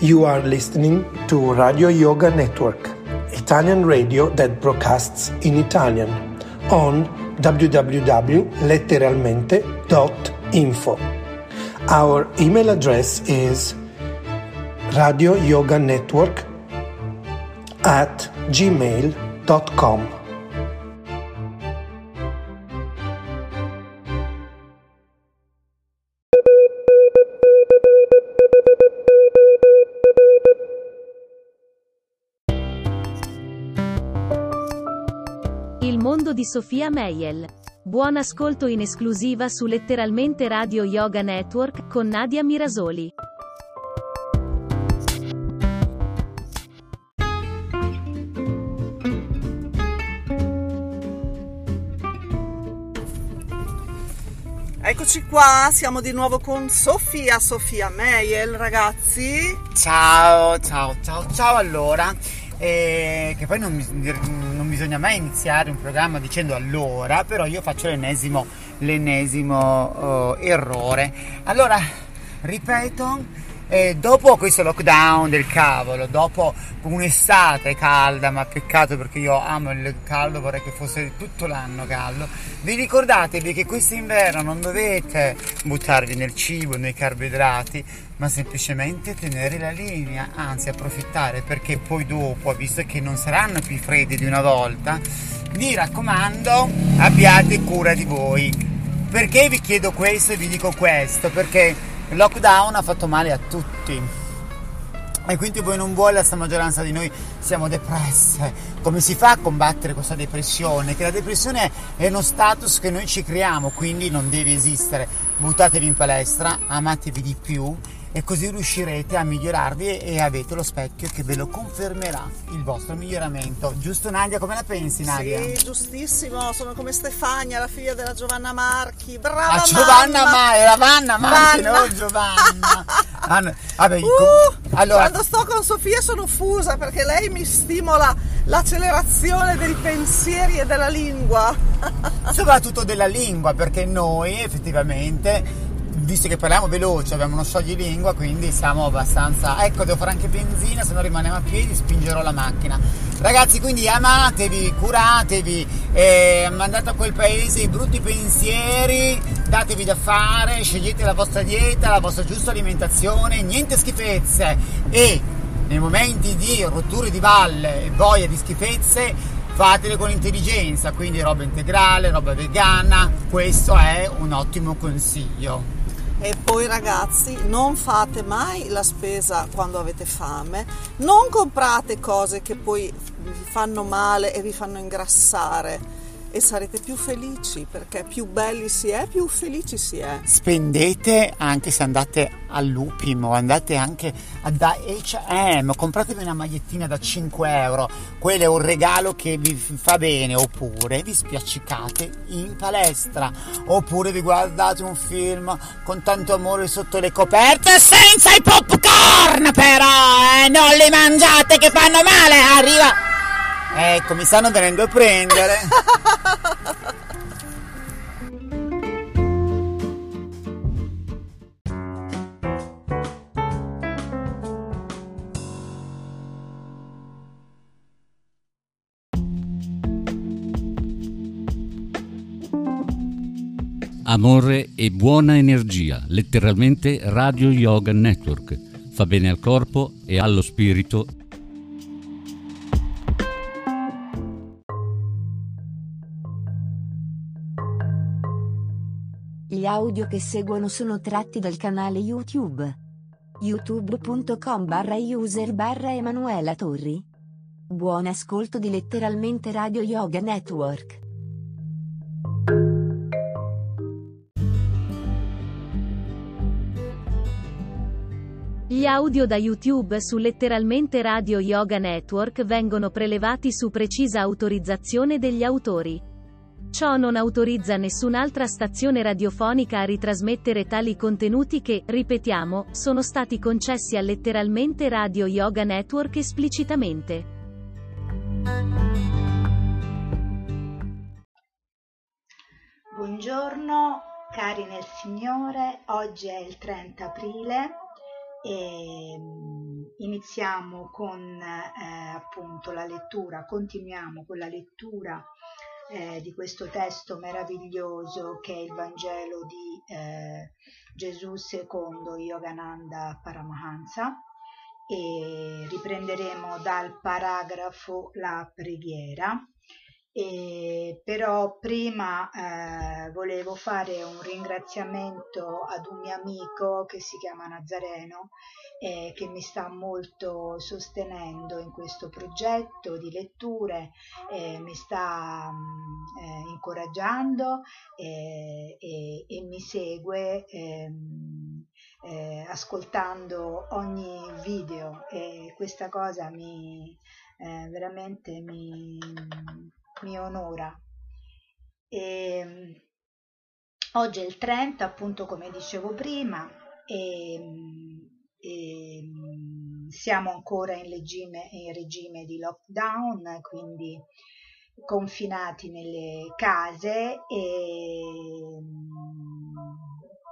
You are listening to Radio Yoga Network, Italian radio that broadcasts in Italian on www.letteralmente.info. Our email address is radioyoganetwork at gmail.com. di Sofia Meiel. Buon ascolto in esclusiva su Letteralmente Radio Yoga Network con Nadia Mirasoli. Eccoci qua, siamo di nuovo con Sofia, Sofia Meiel, ragazzi. Ciao, ciao, ciao, ciao allora. Eh, che poi non, non, bisogna mai iniziare un programma dicendo allora, però io faccio l'ennesimo, l'ennesimo oh, errore. Allora, ripeto, e dopo questo lockdown del cavolo, dopo un'estate calda, ma peccato perché io amo il caldo, vorrei che fosse tutto l'anno caldo, vi ricordatevi che quest'inverno non dovete buttarvi nel cibo, nei carboidrati, ma semplicemente tenere la linea, anzi approfittare perché poi dopo, visto che non saranno più freddi di una volta, mi raccomando abbiate cura di voi. Perché vi chiedo questo e vi dico questo? Perché il lockdown ha fatto male a tutti e quindi voi non vuole la maggioranza di noi siamo depresse. Come si fa a combattere questa depressione? Che la depressione è uno status che noi ci creiamo, quindi non deve esistere. Buttatevi in palestra, amatevi di più e così riuscirete a migliorarvi e avete lo specchio che ve lo confermerà il vostro miglioramento. Giusto Nadia, come la pensi Nadia? Sì, giustissimo, sono come Stefania, la figlia della Giovanna Marchi. Brava ah, Giovanna. Ma, era Vanna Marchi, no Giovanna. ah, vabbè, uh, allora... Quando sto con Sofia sono fusa perché lei mi stimola l'accelerazione dei pensieri e della lingua. Soprattutto della lingua, perché noi effettivamente visto che parliamo veloce, abbiamo uno scioglilingua, quindi siamo abbastanza... Ecco, devo fare anche benzina, se no rimaniamo a piedi, spingerò la macchina. Ragazzi, quindi amatevi, curatevi, eh, mandate a quel paese i brutti pensieri, datevi da fare, scegliete la vostra dieta, la vostra giusta alimentazione, niente schifezze e nei momenti di rotture di balle e voglia di schifezze fatele con intelligenza, quindi roba integrale, roba vegana, questo è un ottimo consiglio. E poi ragazzi, non fate mai la spesa quando avete fame, non comprate cose che poi vi fanno male e vi fanno ingrassare e sarete più felici perché più belli si è, più felici si è. Spendete anche se andate all'Upimo, andate anche da H&M, compratevi una magliettina da 5 euro, quello è un regalo che vi fa bene, oppure vi spiaccicate in palestra, oppure vi guardate un film con tanto amore sotto le coperte senza i popcorn però, eh? non li mangiate che fanno male, arriva... Ecco, mi stanno venendo a prendere. Amore e buona energia, letteralmente Radio Yoga Network. Fa bene al corpo e allo spirito audio che seguono sono tratti dal canale YouTube. youtube.com barra user barra Emanuela Torri. Buon ascolto di letteralmente Radio Yoga Network. Gli audio da YouTube su letteralmente Radio Yoga Network vengono prelevati su precisa autorizzazione degli autori. Ciò non autorizza nessun'altra stazione radiofonica a ritrasmettere tali contenuti che, ripetiamo, sono stati concessi a letteralmente Radio Yoga Network esplicitamente. Buongiorno cari nel Signore, oggi è il 30 aprile e mm, iniziamo con eh, appunto la lettura, continuiamo con la lettura eh, di questo testo meraviglioso che è il Vangelo di eh, Gesù secondo Yogananda Paramahansa e riprenderemo dal paragrafo la preghiera e però prima eh, volevo fare un ringraziamento ad un mio amico che si chiama Nazareno eh, che mi sta molto sostenendo in questo progetto di letture, eh, mi sta mh, mm, eh, incoraggiando eh, e, e, mi segue ehm, eh, ascoltando ogni video. E questa cosa mi veramente mi mi onora. E, oggi è il 30, appunto come dicevo prima, e, e siamo ancora in regime, in regime di lockdown, quindi confinati nelle case e,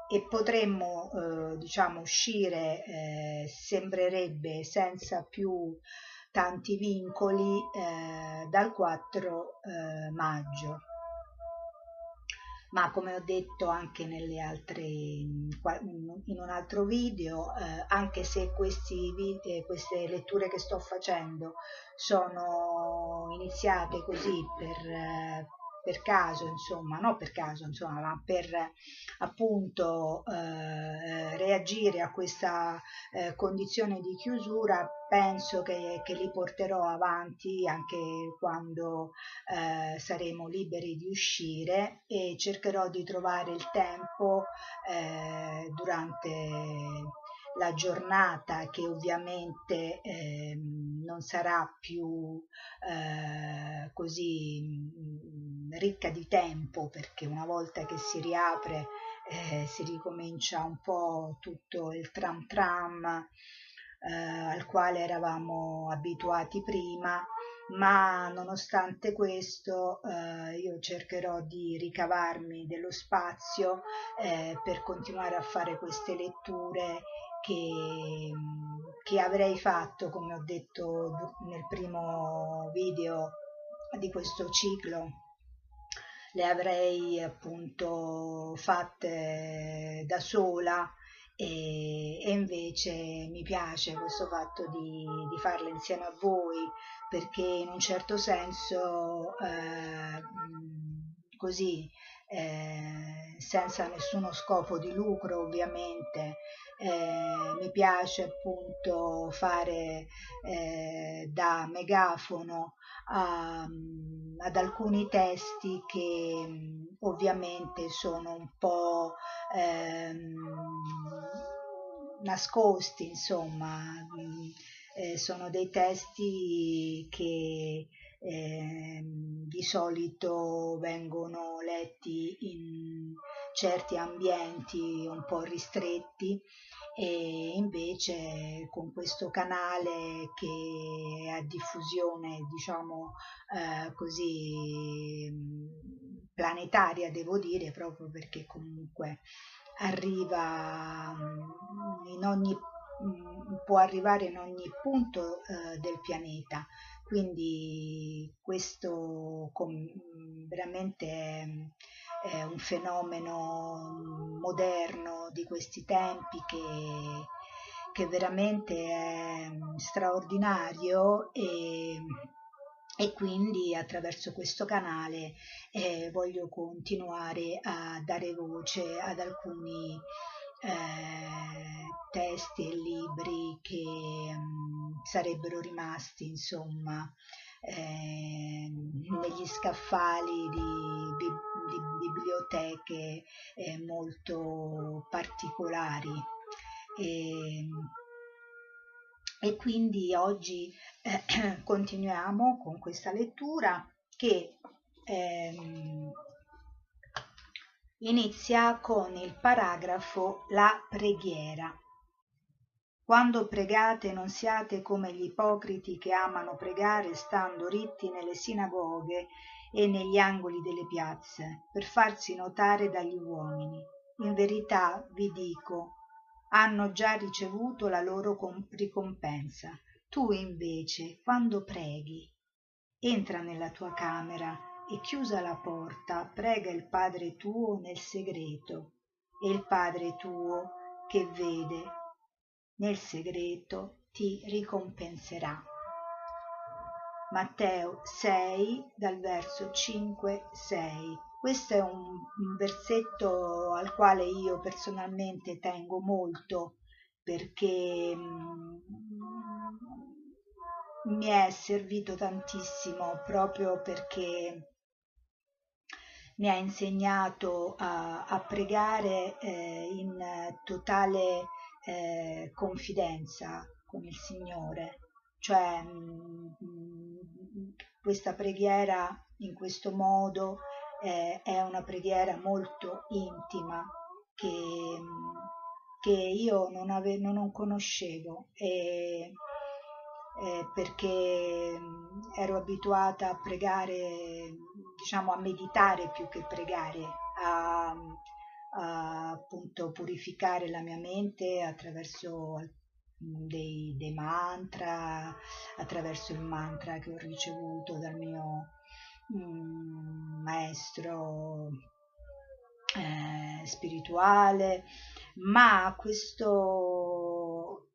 e potremmo eh, diciamo uscire eh, sembrerebbe senza più tanti vincoli eh, dal 4 eh, maggio. Ma come ho detto anche nelle altre, in un altro video, eh, anche se questi, queste letture che sto facendo sono iniziate così per, eh, per caso, insomma, no per caso, insomma, ma per appunto eh, reagire a questa eh, condizione di chiusura, penso che, che, li porterò avanti anche quando eh, saremo liberi di uscire e cercherò di trovare il tempo eh, durante la giornata che ovviamente eh, non sarà più eh, così mh, mm, ricca di tempo perché una volta che si riapre eh, si ricomincia un po' tutto il tram tram eh, al quale eravamo abituati prima ma nonostante questo eh, io cercherò di ricavarmi dello spazio eh, per continuare a fare queste letture che, che avrei fatto, come ho detto nel primo video di questo ciclo, le avrei appunto fatte da sola e, e, invece mi piace questo fatto di, di, farle insieme a voi perché in un certo senso eh, così eh, senza nessuno scopo di lucro ovviamente eh, mi piace appunto fare eh, da megafono a, ad alcuni testi che ovviamente sono un po' ehm, nascosti insomma eh, sono dei testi che eh, di solito vengono letti in certi ambienti un po' ristretti e invece con questo canale che ha diffusione diciamo eh, così planetaria devo dire proprio perché comunque arriva in ogni può arrivare in ogni punto eh, del pianeta. Quindi questo veramente è un fenomeno moderno di questi tempi che, che veramente è straordinario e, e quindi attraverso questo canale eh, voglio continuare a dare voce ad alcuni eh, testi e libri che mh, mm, sarebbero rimasti insomma eh, negli scaffali di, di, di biblioteche eh, molto particolari. E, e quindi oggi eh, continuiamo con questa lettura che ehm, inizia con il paragrafo La preghiera. Quando pregate non siate come gli ipocriti che amano pregare stando ritti nelle sinagoghe e negli angoli delle piazze, per farsi notare dagli uomini. In verità vi dico, hanno già ricevuto la loro ricompensa. Tu invece, quando preghi, entra nella tua camera e chiusa la porta, prega il Padre tuo nel segreto, e il Padre tuo che vede nel segreto ti ricompenserà. Matteo 6 dal verso 5 6 questo è un, un versetto al quale io personalmente tengo molto perché mm, mi è servito tantissimo proprio perché mi ha insegnato a, a pregare eh, in totale eh, confidenza con il Signore, cioè mh, mm, mm, questa preghiera in questo modo eh, è una preghiera molto intima che, che io non, ave, non conoscevo. E, eh, perché ero abituata a pregare, diciamo a meditare più che pregare, a, a appunto purificare la mia mente attraverso dei, dei mantra, attraverso il mantra che ho ricevuto dal mio un maestro eh, spirituale, ma questo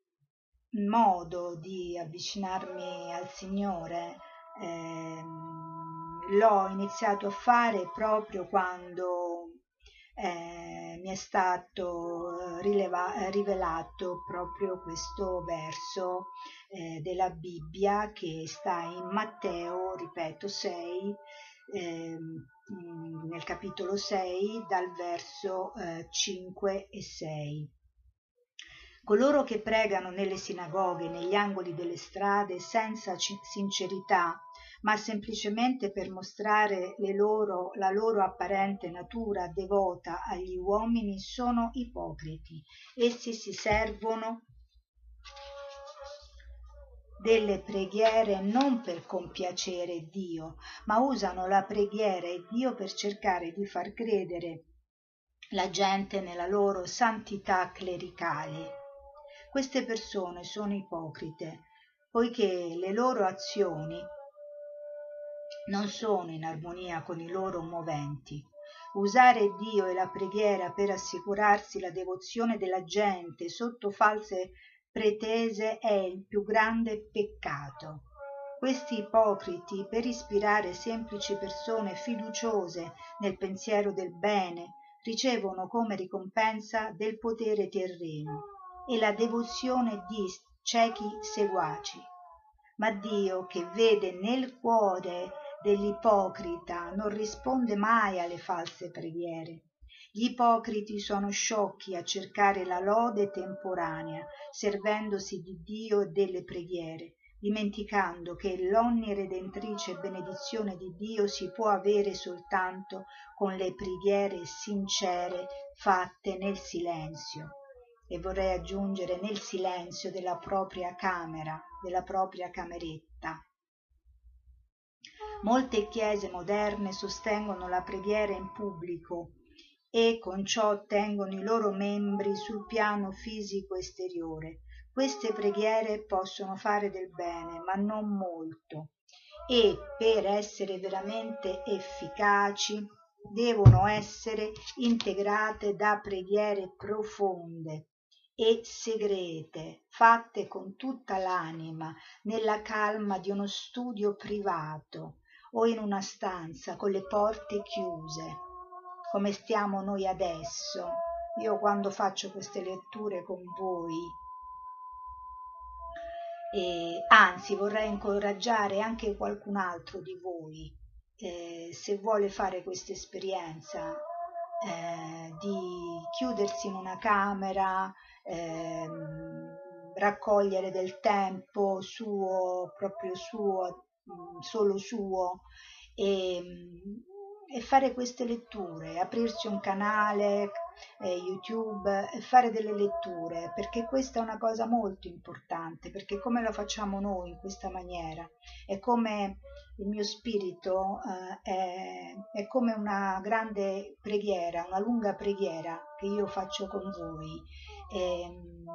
modo di avvicinarmi al Signore eh, l'ho iniziato a fare proprio quando eh, mi è stato rileva- rivelato proprio questo verso eh, della Bibbia che sta in Matteo, ripeto, 6, eh, nel capitolo 6, dal verso eh, 5 e 6. Coloro che pregano nelle sinagoghe, negli angoli delle strade, senza sincerità, ma semplicemente per mostrare loro, la loro apparente natura devota agli uomini, sono ipocriti. Essi si servono delle preghiere non per compiacere Dio, ma usano la preghiera e Dio per cercare di far credere la gente nella loro santità clericale. Queste persone sono ipocrite, poiché le loro azioni non sono in armonia con i loro moventi. Usare Dio e la preghiera per assicurarsi la devozione della gente sotto false pretese è il più grande peccato. Questi ipocriti, per ispirare semplici persone fiduciose nel pensiero del bene, ricevono come ricompensa del potere terreno e la devozione di ciechi seguaci. Ma Dio, che vede nel cuore dell'ipocrita, non risponde mai alle false preghiere. Gli ipocriti sono sciocchi a cercare la lode temporanea servendosi di dio e delle preghiere dimenticando che l'onniredentrice benedizione di dio si può avere soltanto con le preghiere sincere fatte nel silenzio. E vorrei aggiungere nel silenzio della propria camera della propria cameretta molte chiese moderne sostengono la preghiera in pubblico e con ciò tengono i loro membri sul piano fisico esteriore. Queste preghiere possono fare del bene, ma non molto, e per essere veramente efficaci devono essere integrate da preghiere profonde e segrete, fatte con tutta l'anima, nella calma di uno studio privato o in una stanza con le porte chiuse come stiamo noi adesso. Io quando faccio queste letture con voi, e anzi vorrei incoraggiare anche qualcun altro di voi, eh, se vuole fare questa esperienza, eh, di chiudersi in una camera, eh, raccogliere del tempo suo, proprio suo, solo suo, e e fare queste letture, aprirsi un canale eh, YouTube e fare delle letture, perché questa è una cosa molto importante, perché come lo facciamo noi in questa maniera, è come il mio spirito eh, è, è come una grande preghiera, una lunga preghiera che io faccio con voi E, ehm,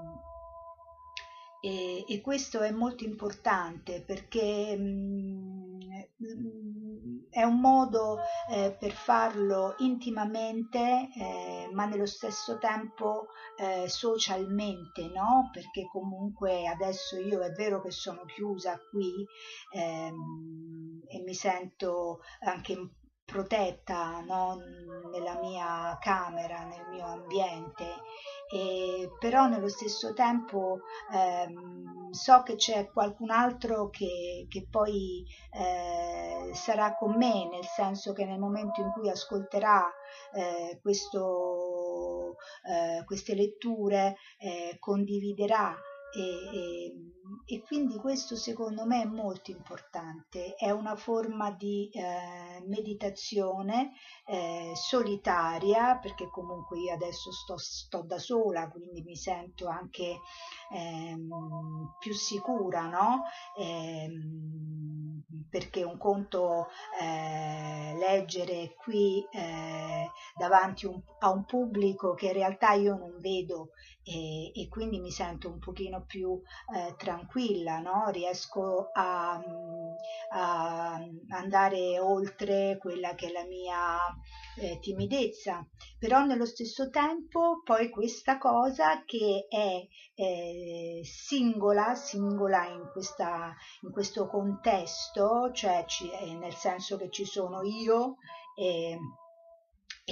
e, e, questo è molto importante perché mh, mm, è un modo eh, per farlo intimamente eh, ma nello stesso tempo eh, socialmente no? perché comunque adesso io è vero che sono chiusa qui ehm, e mi sento anche protetta no? nella mia camera, nel mio ambiente, e, però nello stesso tempo ehm, so che c'è qualcun altro che, che poi eh, sarà con me, nel senso che nel momento in cui ascolterà eh, questo, eh, queste letture eh, condividerà e, e, e, quindi questo secondo me è molto importante, è una forma di eh, meditazione eh, solitaria perché comunque io adesso sto, sto, da sola quindi mi sento anche eh, più sicura no? Ehm, perché un conto eh, leggere qui eh, davanti un, a un pubblico che in realtà io non vedo e, e quindi mi sento un pochino più eh, tranquilla, no? riesco a, a, andare oltre quella che è la mia eh, timidezza, però nello stesso tempo poi questa cosa che è eh, singola, singola in, questa, in questo contesto, cioè ci, eh, nel senso che ci sono io e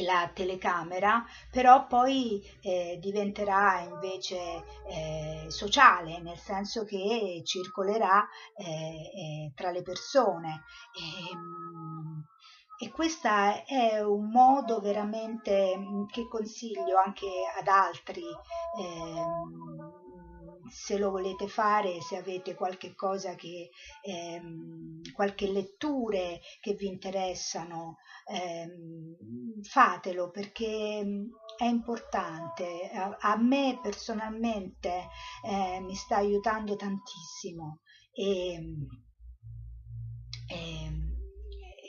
la telecamera, però poi eh, diventerà invece eh, sociale, nel senso che circolerà eh, eh tra le persone. E, ehm, e questo è un modo veramente mm, che consiglio anche ad altri ehm, se lo volete fare, se avete qualche cosa che, ehm, qualche letture che vi interessano, ehm, fatelo perché mm, è importante. A, a me personalmente eh, mi sta aiutando tantissimo e, e,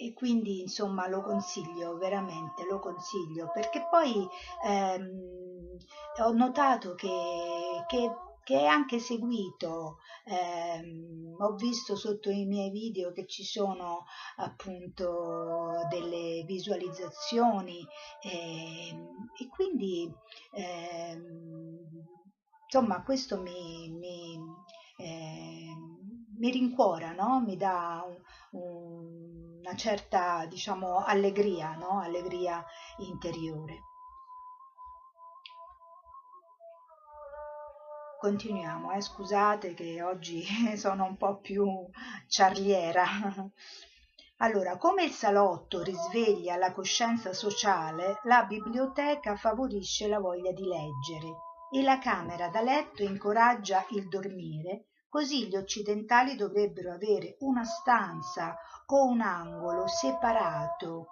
e, quindi insomma lo consiglio veramente lo consiglio perché poi ehm, ho notato che, che che è anche seguito. Eh, ho visto sotto i miei video che ci sono appunto delle visualizzazioni eh, e quindi eh, insomma questo mi, mi, ehm, mi rincuora, no? mi dà un, un, una certa diciamo allegria, no? allegria interiore. Continuiamo, eh? scusate che oggi sono un po' più ciarliera. Allora, come il salotto risveglia la coscienza sociale, la biblioteca favorisce la voglia di leggere e la camera da letto incoraggia il dormire, così gli occidentali dovrebbero avere una stanza o un angolo separato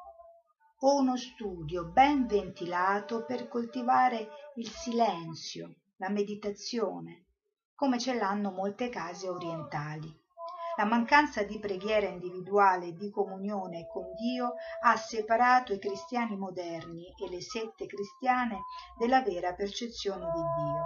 o uno studio ben ventilato per coltivare il silenzio la meditazione, come ce l'hanno molte case orientali. La mancanza di preghiera individuale e di comunione con Dio ha separato i cristiani moderni e le sette cristiane della vera percezione di Dio.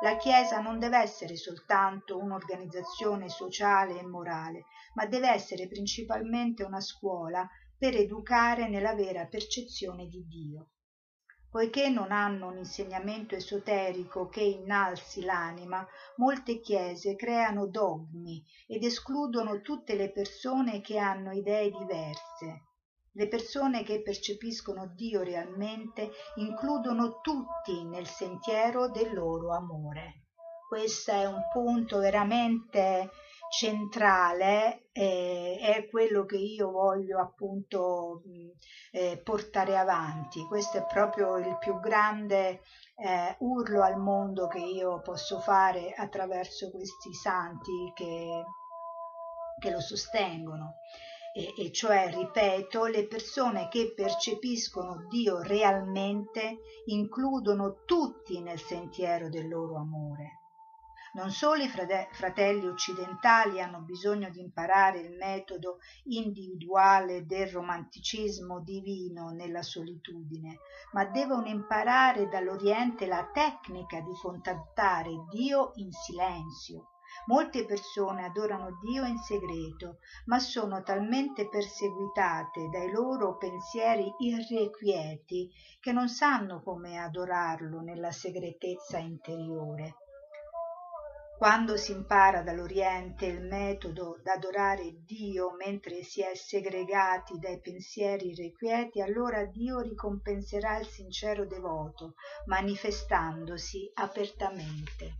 La Chiesa non deve essere soltanto un'organizzazione sociale e morale, ma deve essere principalmente una scuola per educare nella vera percezione di Dio poiché non hanno un insegnamento esoterico che innalzi l'anima, molte chiese creano dogmi ed escludono tutte le persone che hanno idee diverse. Le persone che percepiscono Dio realmente includono tutti nel sentiero del loro amore. Questo è un punto veramente centrale eh, è quello che io voglio appunto eh, portare avanti. Questo è proprio il più grande eh, urlo al mondo che io posso fare attraverso questi santi che, che lo sostengono. E, e cioè, ripeto, le persone che percepiscono Dio realmente includono tutti nel sentiero del loro amore Non solo i fratelli occidentali hanno bisogno di imparare il metodo individuale del romanticismo divino nella solitudine, ma devono imparare dall'Oriente la tecnica di contattare Dio in silenzio. Molte persone adorano Dio in segreto, ma sono talmente perseguitate dai loro pensieri irrequieti che non sanno come adorarlo nella segretezza interiore. Quando si impara dall'Oriente il metodo d'adorare Dio mentre si è segregati dai pensieri irrequieti, allora Dio ricompenserà il sincero devoto, manifestandosi apertamente.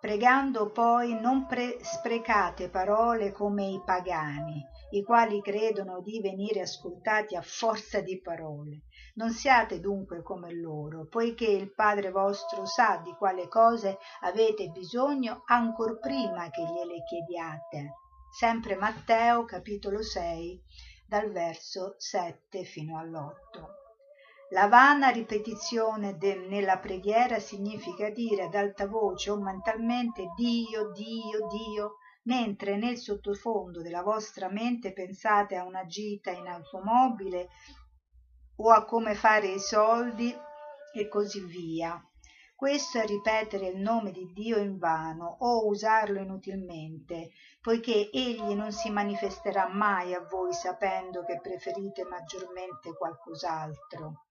Pregando poi non pre- sprecate parole come i pagani, i quali credono di venire ascoltati a forza di parole. Non siate dunque come loro, poiché il Padre vostro sa di quale cose avete bisogno ancor prima che gliele chiediate. Sempre Matteo capitolo 6 dal verso 7 fino all'8. La vana ripetizione de, nella preghiera significa dire ad alta voce o mentalmente Dio, Dio, Dio, mentre nel sottofondo della vostra mente pensate a una gita in automobile o a come fare i soldi e così via. Questo è ripetere il nome di Dio in vano o usarlo inutilmente, poiché egli non si manifesterà mai a voi sapendo che preferite maggiormente qualcos'altro.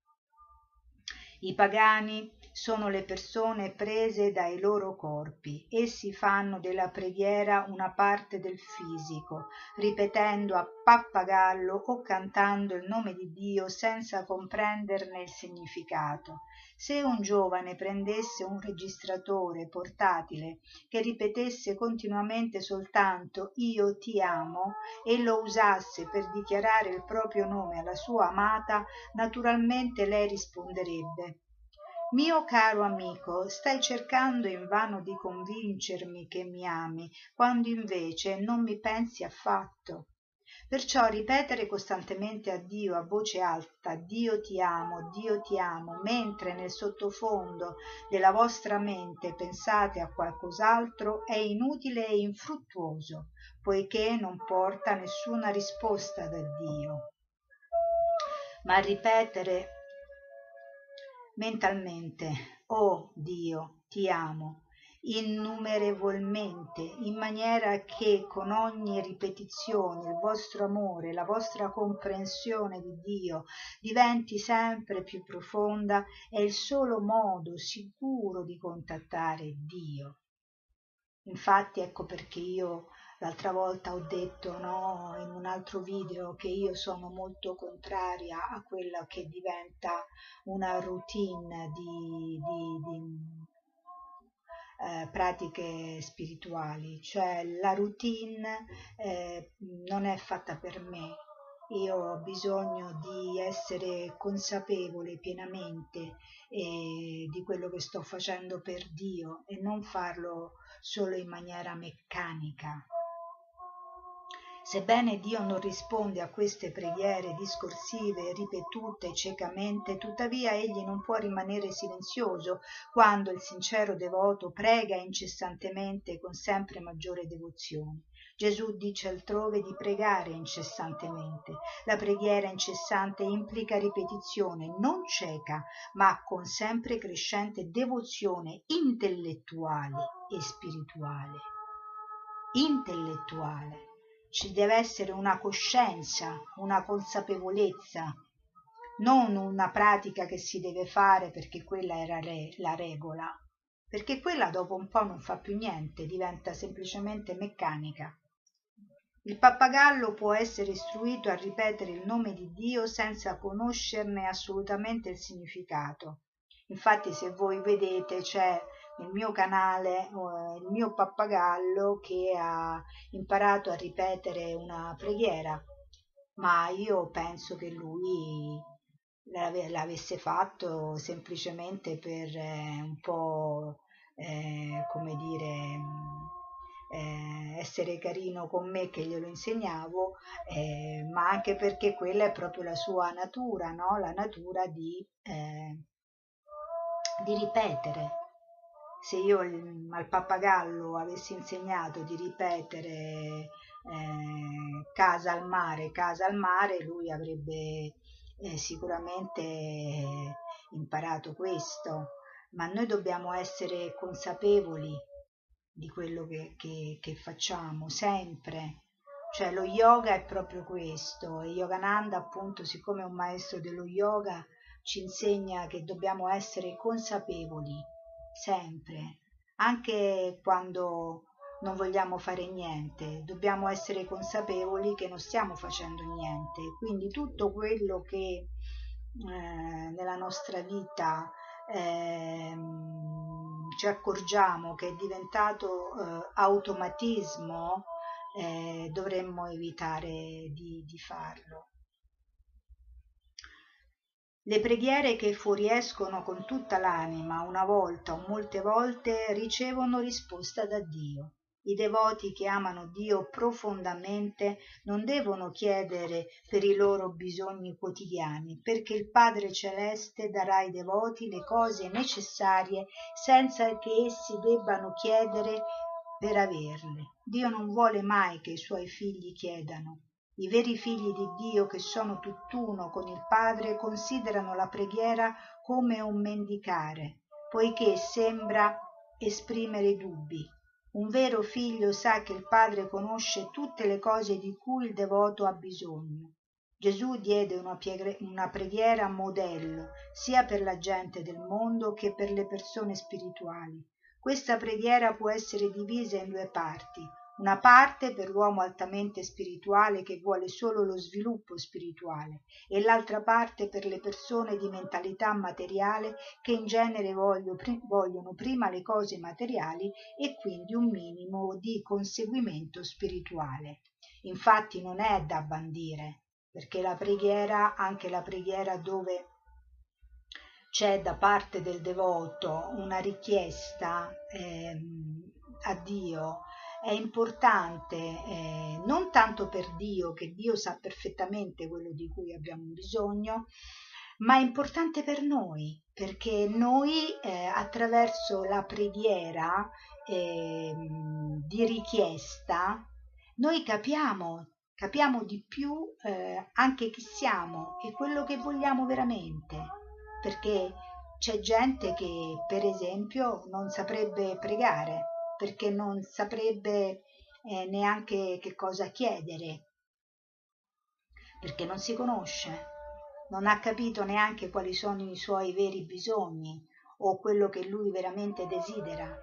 I pagani sono le persone prese dai loro corpi. Essi fanno della preghiera una parte del fisico, ripetendo a pappagallo o cantando il nome di Dio senza comprenderne il significato. Se un giovane prendesse un registratore portatile che ripetesse continuamente soltanto io ti amo e lo usasse per dichiarare il proprio nome alla sua amata, naturalmente lei risponderebbe mio caro amico, stai cercando invano di convincermi che mi ami, quando invece non mi pensi affatto. Perciò ripetere costantemente a Dio a voce alta Dio ti amo, Dio ti amo, mentre nel sottofondo della vostra mente pensate a qualcos'altro è inutile e infruttuoso, poiché non porta nessuna risposta da Dio. Ma ripetere mentalmente oh Dio, ti amo innumerevolmente, in maniera che con ogni ripetizione il vostro amore, la vostra comprensione di Dio diventi sempre più profonda, è il solo modo sicuro di contattare Dio. Infatti ecco perché io l'altra volta ho detto no, in un altro video che io sono molto contraria a quella che diventa una routine di, di, di eh, pratiche spirituali, cioè la routine eh, non è fatta per me. Io ho bisogno di essere consapevole pienamente eh, di quello che sto facendo per Dio e non farlo solo in maniera meccanica. Sebbene Dio non risponde a queste preghiere discorsive ripetute ciecamente, tuttavia egli non può rimanere silenzioso quando il sincero devoto prega incessantemente con sempre maggiore devozione. Gesù dice altrove di pregare incessantemente. La preghiera incessante implica ripetizione non cieca, ma con sempre crescente devozione intellettuale e spirituale. Intellettuale ci deve essere una coscienza, una consapevolezza, non una pratica che si deve fare perché quella era re, la regola, perché quella dopo un po' non fa più niente, diventa semplicemente meccanica. Il pappagallo può essere istruito a ripetere il nome di Dio senza conoscerne assolutamente il significato. Infatti se voi vedete c'è nel mio canale eh, il mio pappagallo che ha imparato a ripetere una preghiera, ma io penso che lui l'avesse fatto semplicemente per eh, un po' eh, come dire eh, essere carino con me che glielo insegnavo, eh, ma anche perché quella è proprio la sua natura, no? la natura di, eh, di ripetere. Se io al pappagallo avessi insegnato di ripetere eh, casa al mare, casa al mare, lui avrebbe eh, sicuramente imparato questo, ma noi dobbiamo essere consapevoli di quello che, che, che facciamo sempre. Cioè lo yoga è proprio questo e Yogananda appunto siccome è un maestro dello yoga ci insegna che dobbiamo essere consapevoli sempre, anche quando non vogliamo fare niente, dobbiamo essere consapevoli che non stiamo facendo niente, quindi tutto quello che eh, nella nostra vita eh, ci accorgiamo che è diventato eh, automatismo, eh, dovremmo evitare di, di farlo. Le preghiere che fuoriescono con tutta l'anima una volta o molte volte ricevono risposta da Dio. I devoti che amano Dio profondamente non devono chiedere per i loro bisogni quotidiani, perché il Padre Celeste darà ai devoti le cose necessarie senza che essi debbano chiedere per averle. Dio non vuole mai che i suoi figli chiedano. I veri figli di Dio che sono tutt'uno con il Padre considerano la preghiera come un mendicare, poiché sembra esprimere dubbi un vero figlio sa che il padre conosce tutte le cose di cui il devoto ha bisogno. Gesù diede una, una preghiera modello sia per la gente del mondo che per le persone spirituali. Questa preghiera può essere divisa in due parti, una parte per l'uomo altamente spirituale che vuole solo lo sviluppo spirituale e l'altra parte per le persone di mentalità materiale che in genere voglio, vogliono prima le cose materiali e quindi un minimo di conseguimento spirituale. Infatti non è da bandire, perché la preghiera, anche la preghiera dove c'è da parte del devoto una richiesta ehm, a Dio è importante eh, non tanto per Dio, che Dio sa perfettamente quello di cui abbiamo bisogno, ma è importante per noi, perché noi eh, attraverso la preghiera eh, di richiesta, noi capiamo, capiamo di più eh, anche chi siamo e quello che vogliamo veramente, perché c'è gente che per esempio non saprebbe pregare perché non saprebbe eh, neanche che cosa chiedere, perché non si conosce, non ha capito neanche quali sono i suoi veri bisogni o quello che lui veramente desidera.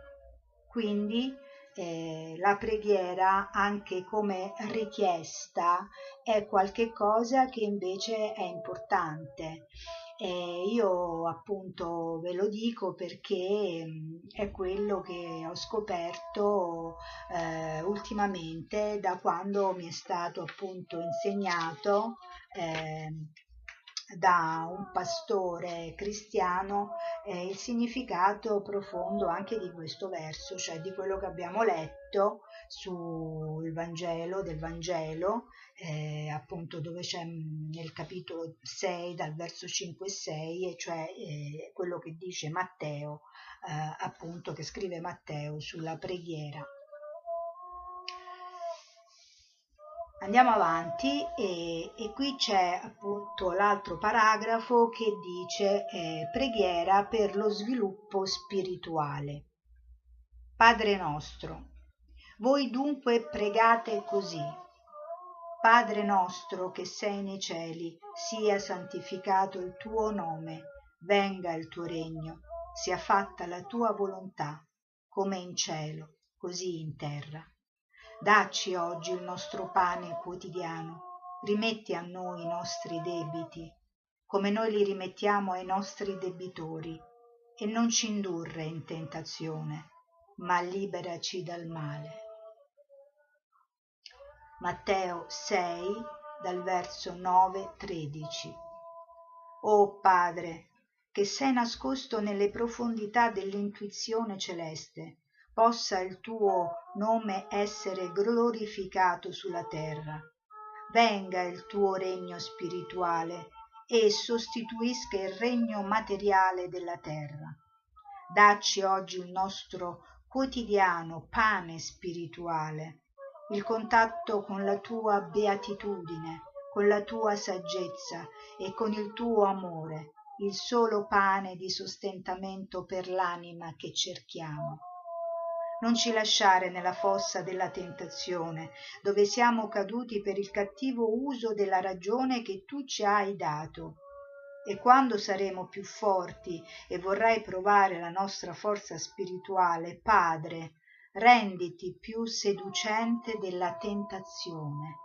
Quindi eh, la preghiera anche come richiesta è qualcosa che invece è importante e io appunto ve lo dico perché è quello che ho scoperto eh, ultimamente da quando mi è stato appunto insegnato eh, da un pastore cristiano eh, il significato profondo anche di questo verso, cioè di quello che abbiamo letto sul Vangelo, del Vangelo, eh, appunto dove c'è mm, nel capitolo 6 dal verso 5 e 6, e cioè eh, quello che dice Matteo, eh, appunto che scrive Matteo sulla preghiera. Andiamo avanti e, e qui c'è appunto l'altro paragrafo che dice eh, preghiera per lo sviluppo spirituale. Padre nostro, voi dunque pregate così. Padre nostro che sei nei cieli, sia santificato il tuo nome, venga il tuo regno, sia fatta la tua volontà, come in cielo, così in terra. Dacci oggi il nostro pane quotidiano, rimetti a noi i nostri debiti, come noi li rimettiamo ai nostri debitori, e non ci indurre in tentazione, ma liberaci dal male. Matteo 6 dal verso 9-13. O Padre, che sei nascosto nelle profondità dell'intuizione celeste, possa il tuo nome essere glorificato sulla terra. Venga il tuo regno spirituale e sostituisca il regno materiale della terra. Dacci oggi il nostro quotidiano pane spirituale, il contatto con la tua beatitudine, con la tua saggezza e con il tuo amore, il solo pane di sostentamento per l'anima che cerchiamo. Non ci lasciare nella fossa della tentazione, dove siamo caduti per il cattivo uso della ragione che tu ci hai dato. E quando saremo più forti e vorrai provare la nostra forza spirituale, Padre, renditi più seducente della tentazione.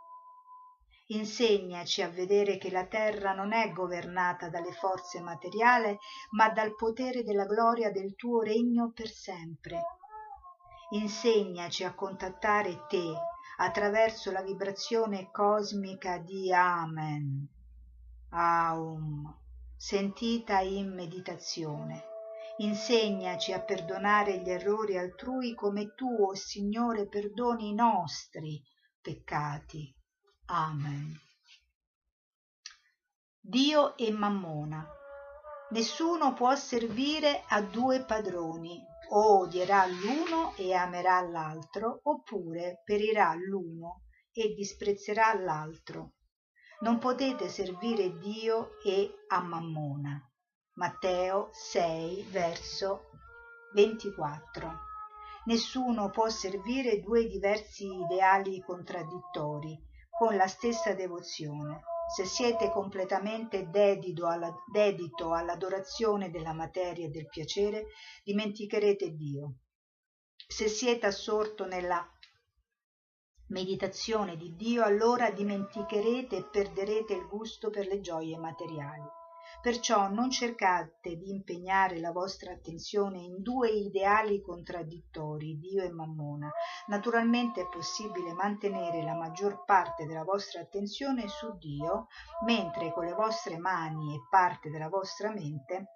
Insegnaci a vedere che la terra non è governata dalle forze materiali ma dal potere della gloria del tuo regno per sempre. Insegnaci a contattare te attraverso la vibrazione cosmica di amen. Aum. Sentita in meditazione insegnaci a perdonare gli errori altrui come tu o signore perdoni i nostri peccati Amen. Dio e Mammona. Nessuno può servire a due padroni, o odierà l'uno e amerà l'altro, oppure perirà l'uno e disprezzerà l'altro. Non potete servire Dio e a Mammona. Matteo 6, verso 24. Nessuno può servire due diversi ideali contraddittori con la stessa devozione. Se siete completamente dedito, alla, dedito all'adorazione della materia e del piacere, dimenticherete Dio. Se siete assorto nella meditazione di Dio, allora dimenticherete e perderete il gusto per le gioie materiali. Perciò non cercate di impegnare la vostra attenzione in due ideali contraddittori, Dio e Mammona. Naturalmente è possibile mantenere la maggior parte della vostra attenzione su Dio, mentre con le vostre mani e parte della vostra mente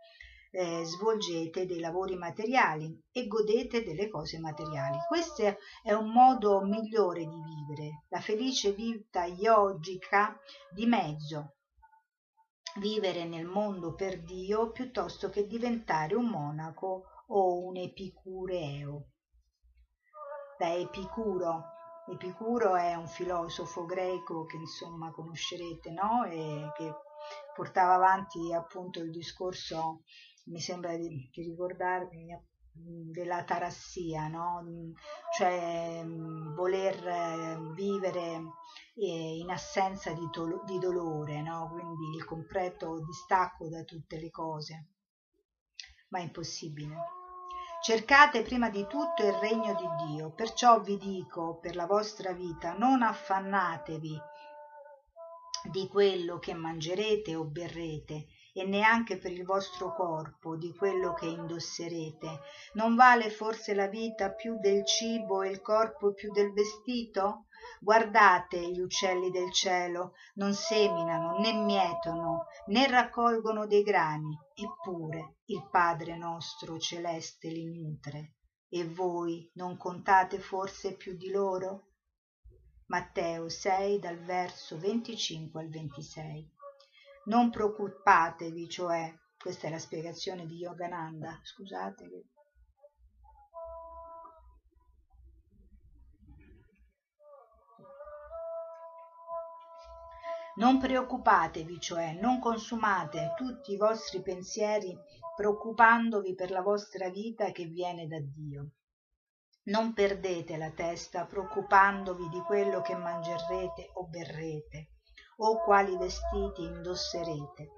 eh, svolgete dei lavori materiali e godete delle cose materiali. Questo è un modo migliore di vivere, la felice vita yogica di mezzo, vivere nel mondo per Dio piuttosto che diventare un monaco o un epicureo. Da Epicuro. Epicuro è un filosofo greco che insomma conoscerete, no? E che portava avanti appunto il discorso, mi sembra di, di ricordarmi della tarassia, no? cioè voler eh, vivere eh, in assenza di, to- di dolore, no? quindi il completo distacco da tutte le cose, ma è impossibile. Cercate prima di tutto il regno di Dio, perciò vi dico per la vostra vita non affannatevi di quello che mangerete o berrete e neanche per il vostro corpo di quello che indosserete. Non vale forse la vita più del cibo e il corpo più del vestito? Guardate gli uccelli del cielo, non seminano, né mietono, né raccolgono dei grani, eppure il Padre nostro celeste li nutre. E voi non contate forse più di loro? Matteo 6 dal verso 25 al 26. Non preoccupatevi, cioè, questa è la spiegazione di Yogananda, scusate. Non preoccupatevi, cioè, non consumate tutti i vostri pensieri preoccupandovi per la vostra vita che viene da Dio. Non perdete la testa preoccupandovi di quello che mangerete o berrete o quali vestiti indosserete.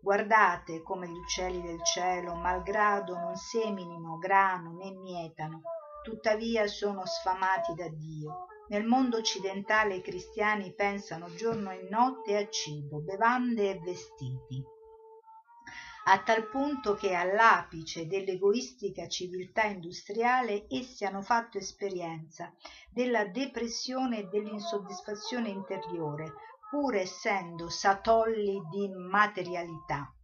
Guardate come gli uccelli del cielo, malgrado non seminino grano né mietano, tuttavia sono sfamati da Dio. Nel mondo occidentale i cristiani pensano giorno e notte a cibo, bevande e vestiti a tal punto che all'apice dell'egoistica civiltà industriale essi hanno fatto esperienza della depressione e dell'insoddisfazione interiore pur essendo satolli di materialità.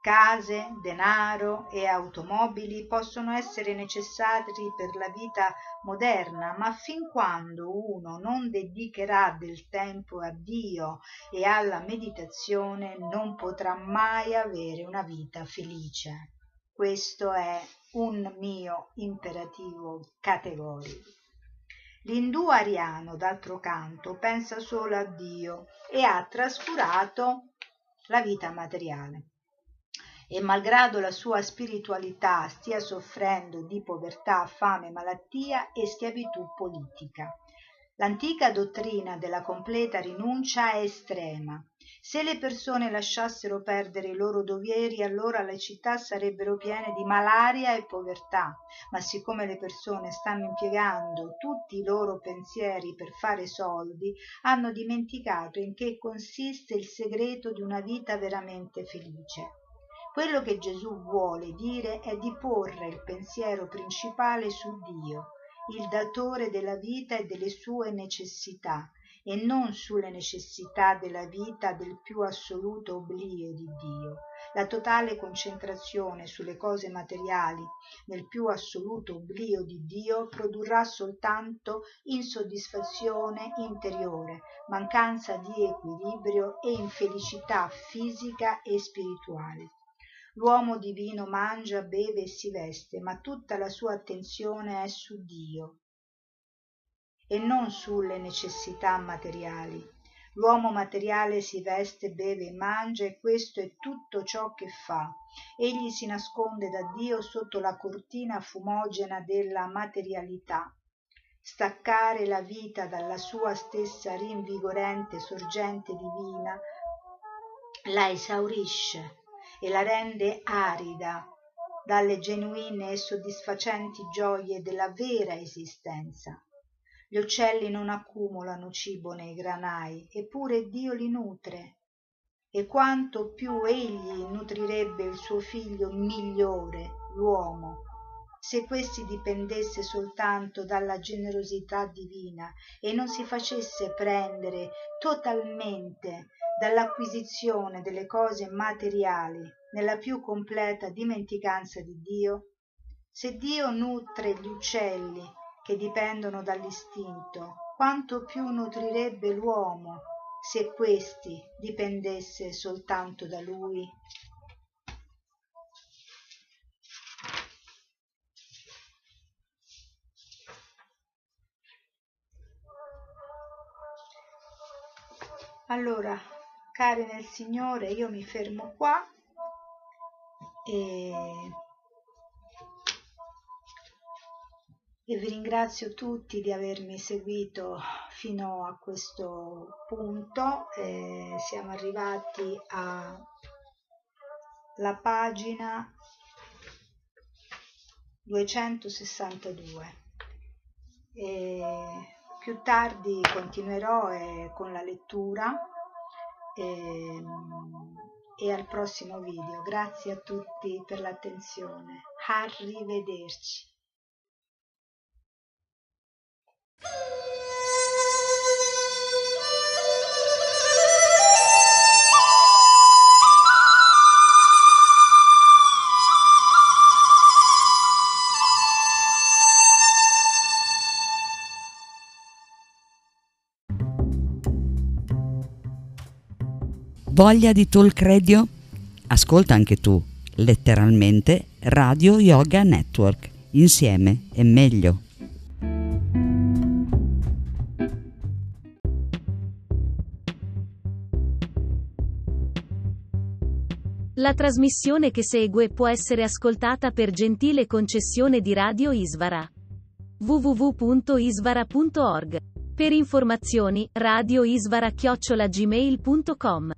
Case, denaro e automobili possono essere necessari per la vita moderna, ma fin quando uno non dedicherà del tempo a Dio e alla meditazione non potrà mai avere una vita felice. Questo è un mio imperativo categorico. L'indù ariano, d'altro canto, pensa solo a Dio e ha trascurato la vita materiale e malgrado la sua spiritualità stia soffrendo di povertà, fame, malattia e schiavitù politica. L'antica dottrina della completa rinuncia è estrema. Se le persone lasciassero perdere i loro doveri, allora le città sarebbero piene di malaria e povertà, ma siccome le persone stanno impiegando tutti i loro pensieri per fare soldi, hanno dimenticato in che consiste il segreto di una vita veramente felice. Quello che Gesù vuole dire è di porre il pensiero principale su Dio, il datore della vita e delle sue necessità, e non sulle necessità della vita del più assoluto oblio di Dio. La totale concentrazione sulle cose materiali nel più assoluto oblio di Dio produrrà soltanto insoddisfazione interiore, mancanza di equilibrio e infelicità fisica e spirituale. L'uomo divino mangia, beve e si veste, ma tutta la sua attenzione è su Dio e non sulle necessità materiali. L'uomo materiale si veste, beve e mangia e questo è tutto ciò che fa. Egli si nasconde da Dio sotto la cortina fumogena della materialità. Staccare la vita dalla sua stessa rinvigorente sorgente divina la esaurisce e la rende arida dalle genuine e soddisfacenti gioie della vera esistenza. Gli uccelli non accumulano cibo nei granai, eppure Dio li nutre. E quanto più egli nutrirebbe il suo figlio migliore, l'uomo, se questi dipendesse soltanto dalla generosità divina e non si facesse prendere totalmente dall'acquisizione delle cose materiali nella più completa dimenticanza di Dio? Se Dio nutre gli uccelli che dipendono dall'istinto, quanto più nutrirebbe l'uomo se questi dipendesse soltanto da lui? Allora, cari nel Signore, io mi fermo qua e, e vi ringrazio tutti di avermi seguito fino a questo punto. E siamo arrivati alla pagina 262. E più tardi continuerò eh, con la lettura e, e al prossimo video. Grazie a tutti per l'attenzione. Arrivederci. Voglia di talk radio? Ascolta anche tu, letteralmente Radio Yoga Network. Insieme è meglio. La trasmissione che segue può essere ascoltata per gentile concessione di Radio Isvara. www.isvara.org. Per informazioni, radioisvara-gmail.com.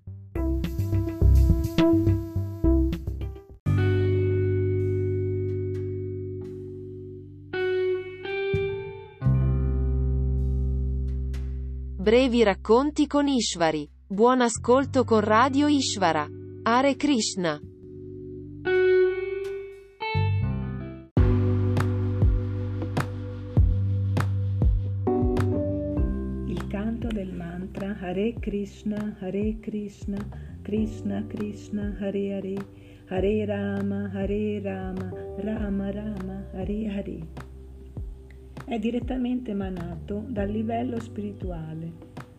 Brevi racconti con Ishvari. Buon ascolto con Radio Ishvara. Hare Krishna. Il canto del mantra Hare Krishna, Hare Krishna, Krishna Krishna, Hare Hare, Hare Rama, Hare Rama, Rama Rama, Hare Hare. È direttamente emanato dal livello spirituale,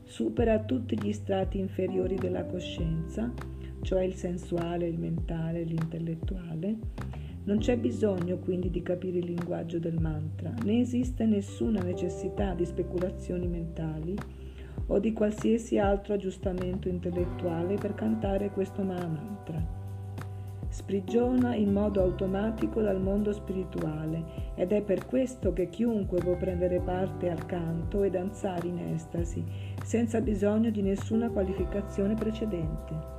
supera tutti gli strati inferiori della coscienza, cioè il sensuale, il mentale, l'intellettuale. Non c'è bisogno quindi di capire il linguaggio del mantra, né esiste nessuna necessità di speculazioni mentali o di qualsiasi altro aggiustamento intellettuale per cantare questo Mahamantra sprigiona in modo automatico dal mondo spirituale ed è per questo che chiunque può prendere parte al canto e danzare in estasi senza bisogno di nessuna qualificazione precedente.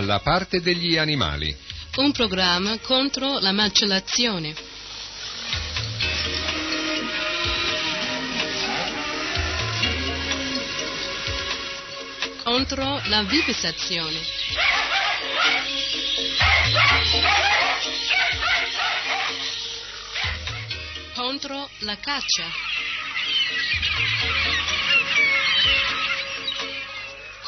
Dalla parte degli animali. Un programma contro la macellazione. Contro la vivisazione. Contro la caccia.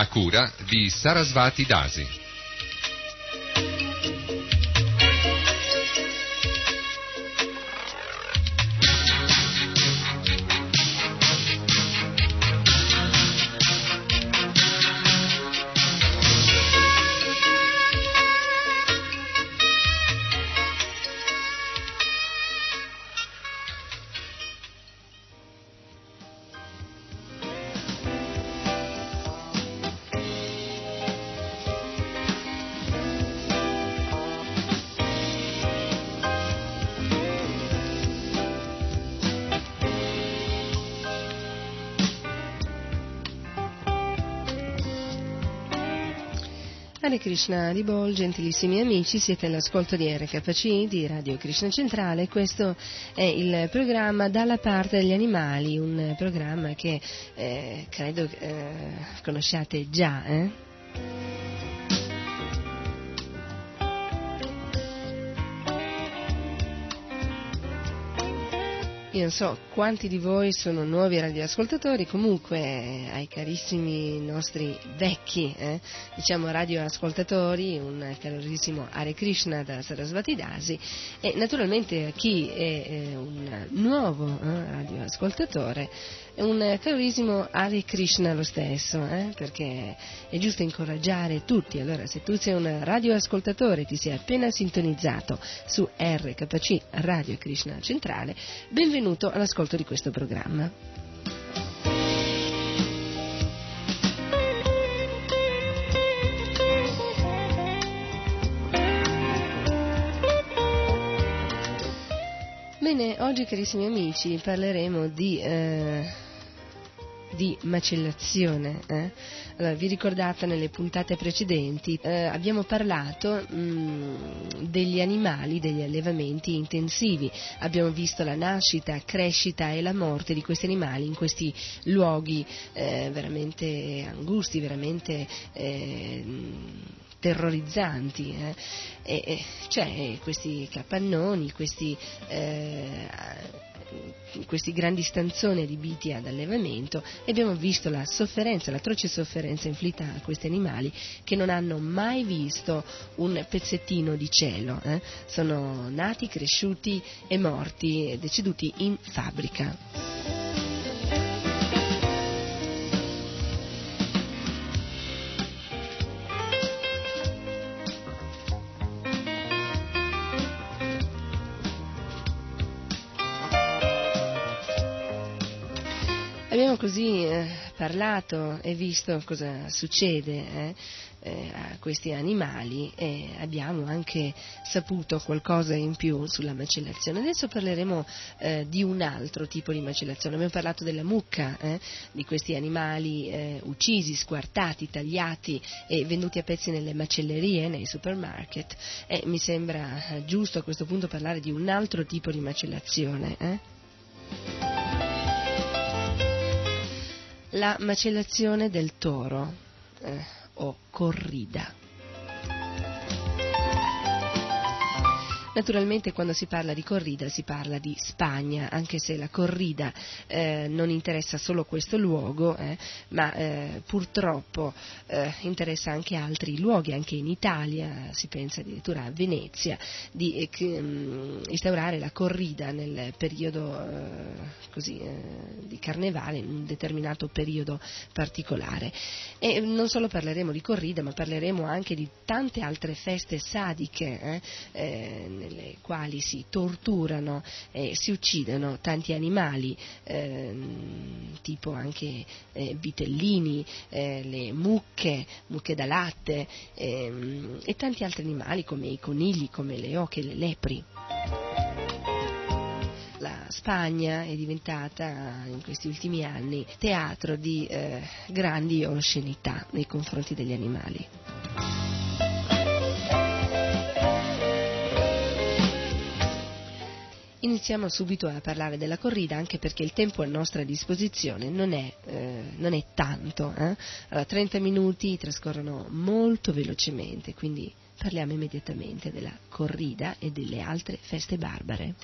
a cura di Sarasvati Dasi. Krishna Ribol, gentilissimi amici, siete all'ascolto di RKC di Radio Krishna Centrale. Questo è il programma Dalla parte degli animali, un programma che eh, credo eh, conosciate già. Eh? Io non so quanti di voi sono nuovi radioascoltatori, comunque ai carissimi nostri vecchi, eh, diciamo radioascoltatori, un calorissimo Hare Krishna da Sarasvati Dasi e naturalmente a chi è eh, un nuovo eh, radioascoltatore un calorissimo Hare Krishna lo stesso, eh? perché è giusto incoraggiare tutti. Allora, se tu sei un radioascoltatore, ti sei appena sintonizzato su RKC Radio Krishna Centrale, benvenuto all'ascolto di questo programma. Oggi carissimi amici parleremo di eh, di macellazione. Eh? Allora, vi ricordate nelle puntate precedenti eh, abbiamo parlato mh, mm, degli animali, degli allevamenti intensivi, abbiamo visto la nascita, crescita e la morte di questi animali in questi luoghi eh, veramente angusti, veramente eh, terrorizzanti. Eh? E, e, cioè questi capannoni, questi eh, questi grandi stanzoni adibiti ad allevamento e abbiamo visto la sofferenza, l'atroce sofferenza inflitta a questi animali che non hanno mai visto un pezzettino di cielo, eh? sono nati, cresciuti e morti, deceduti in fabbrica. Abbiamo così eh, parlato e visto cosa succede eh, eh, a questi animali e abbiamo anche saputo qualcosa in più sulla macellazione. Adesso parleremo eh, di un altro tipo di macellazione. Abbiamo parlato della mucca, eh, di questi animali eh, uccisi, squartati, tagliati e venduti a pezzi nelle macellerie, nei supermarket. Mi sembra giusto a questo punto parlare di un altro tipo di macellazione la macellazione del toro eh, o corrida. Naturalmente quando si parla di corrida si parla di Spagna, anche se la corrida eh, non interessa solo questo luogo, eh, ma eh, purtroppo eh, interessa anche altri luoghi, anche in Italia, si pensa addirittura a Venezia, di eh, mm, instaurare la corrida nel periodo eh, così, di carnevale, in un determinato periodo particolare. E non solo parleremo di corrida, ma parleremo anche di tante altre feste sadiche nelle quali si torturano e si uccidono tanti animali, ehm, tipo anche eh, vitellini, eh, le mucche, mucche da latte ehm, e tanti altri animali come i conigli, come le oche, le lepri. La Spagna è diventata in questi ultimi anni teatro di eh, grandi oscenità nei confronti degli animali. Iniziamo subito a parlare della corrida anche perché il tempo a nostra disposizione non è, eh, non è tanto. Eh? Allora, 30 minuti trascorrono molto velocemente, quindi parliamo immediatamente della corrida e delle altre feste barbare.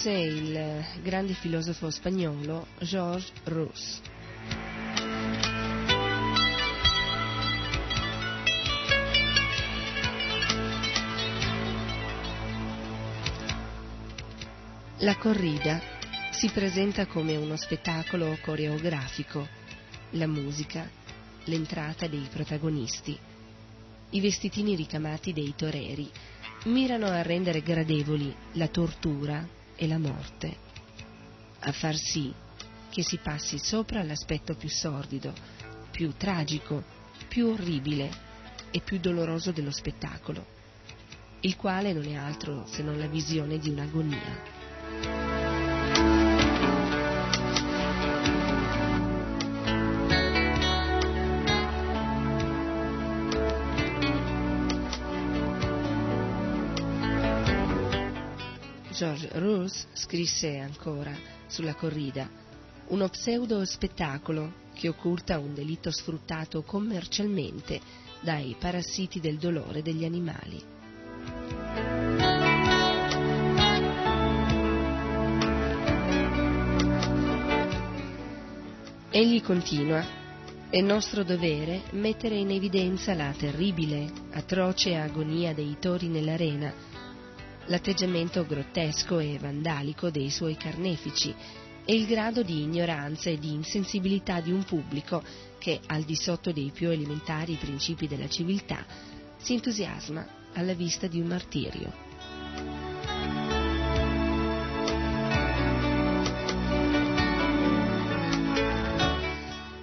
Scrisse il grande filosofo spagnolo Georges Rousse. La corrida si presenta come uno spettacolo coreografico, la musica, l'entrata dei protagonisti, i vestitini ricamati dei toreri mirano a rendere gradevoli la tortura e la morte, a far sì che si passi sopra l'aspetto più sordido, più tragico, più orribile e più doloroso dello spettacolo, il quale non è altro se non la visione di un'agonia. Rousse scrisse ancora sulla corrida uno pseudo spettacolo che occulta un delitto sfruttato commercialmente dai parassiti del dolore degli animali. Egli continua, è nostro dovere mettere in evidenza la terribile, atroce agonia dei tori nell'arena l'atteggiamento grottesco e vandalico dei suoi carnefici e il grado di ignoranza e di insensibilità di un pubblico che, al di sotto dei più elementari principi della civiltà, si entusiasma alla vista di un martirio.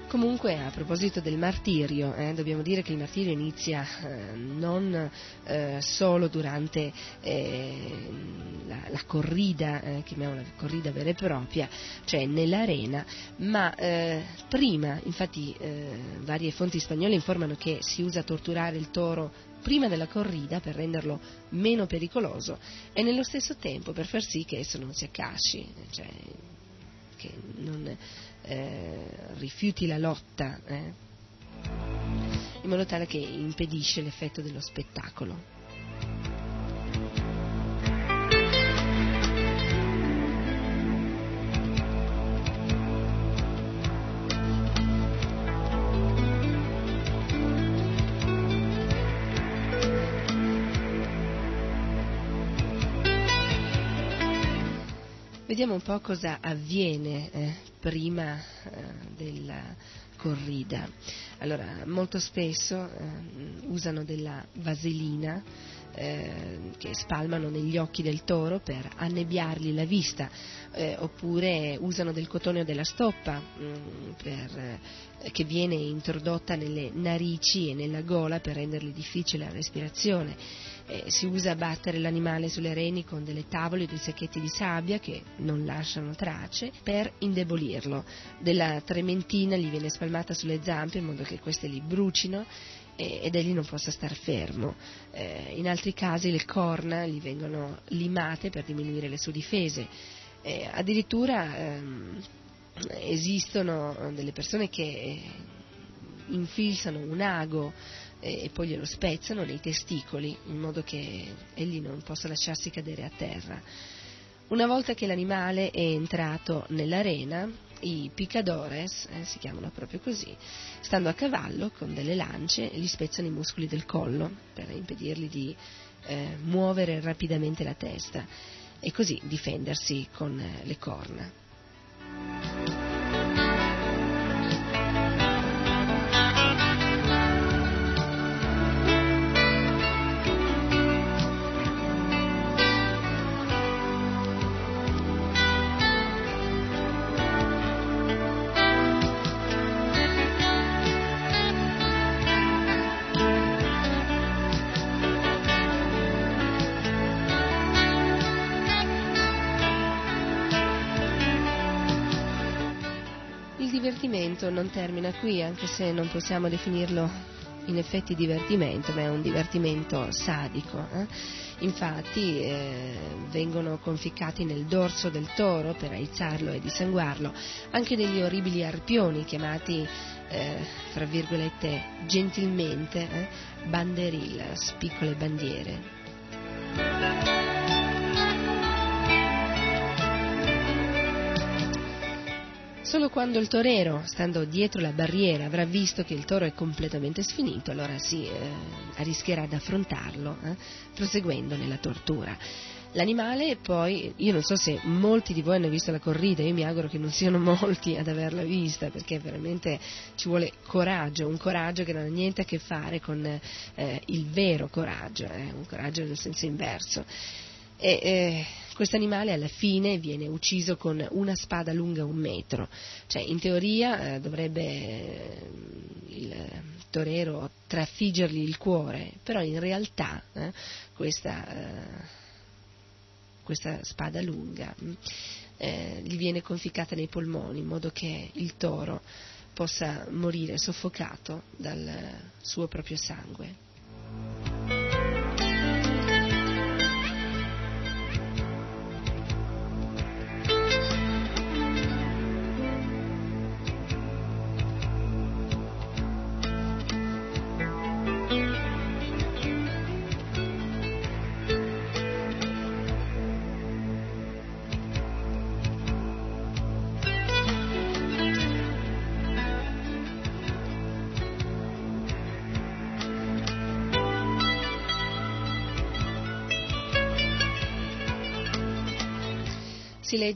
Comunque, a proposito del martirio, eh, dobbiamo dire che il martirio inizia eh, non eh, solo durante eh, la, la, corrida, eh, chiamiamola corrida vera e propria, cioè nell'arena, ma eh, prima, infatti varie fonti spagnole informano che si usa torturare il toro prima della corrida per renderlo meno pericoloso e nello stesso tempo per far sì che esso non si accasci, cioè che non eh, rifiuti la lotta, eh, in modo tale che impedisce l'effetto dello spettacolo. Vediamo un po' cosa avviene eh, prima eh, della corrida. Allora, molto spesso eh, usano della vaselina eh, che spalmano negli occhi del toro per annebbiargli la vista, eh, oppure usano del cotone o della stoppa mh, mm, per, eh, che viene introdotta nelle narici e nella gola per rendergli difficile la respirazione eh, si usa a battere l'animale sulle reni con delle tavole o dei sacchetti di sabbia che non lasciano tracce per indebolirlo. Della trementina gli viene spalmata sulle zampe in modo che queste li brucino ed egli non possa star fermo. Eh, in altri casi le corna gli vengono limate per diminuire le sue difese. Eh, addirittura ehm, esistono delle persone che infilzano un ago e poi glielo spezzano nei testicoli in modo che egli non possa lasciarsi cadere a terra. Una volta che l'animale è entrato nell'arena, i picadores, eh, si chiamano proprio così, stando a cavallo con delle lance, gli spezzano i muscoli del collo per impedirgli di eh, muovere rapidamente la testa e così difendersi con eh, le corna. Termina qui, anche se non possiamo definirlo in effetti divertimento, ma è un divertimento sadico. Eh? Infatti eh, vengono conficcati nel dorso del toro per aizzarlo e dissanguarlo anche degli orribili arpioni chiamati, eh, fra virgolette, gentilmente eh, banderillas, piccole bandiere. Solo quando il torero, stando dietro la barriera, avrà visto che il toro è completamente sfinito, allora si eh, rischierà ad affrontarlo, eh, proseguendo nella tortura. L'animale poi, io non so se molti di voi hanno visto la corrida, io mi auguro che non siano molti ad averla vista, perché veramente ci vuole coraggio, un coraggio che non ha niente a che fare con eh, il vero coraggio, eh, un coraggio nel senso inverso. E, eh, questo animale alla fine viene ucciso con una spada lunga un metro, cioè in teoria eh, dovrebbe eh, il torero trafiggergli il cuore, però in realtà eh, questa, eh, questa, spada lunga mm, eh, gli viene conficcata nei polmoni in modo che il toro possa morire soffocato dal suo proprio sangue.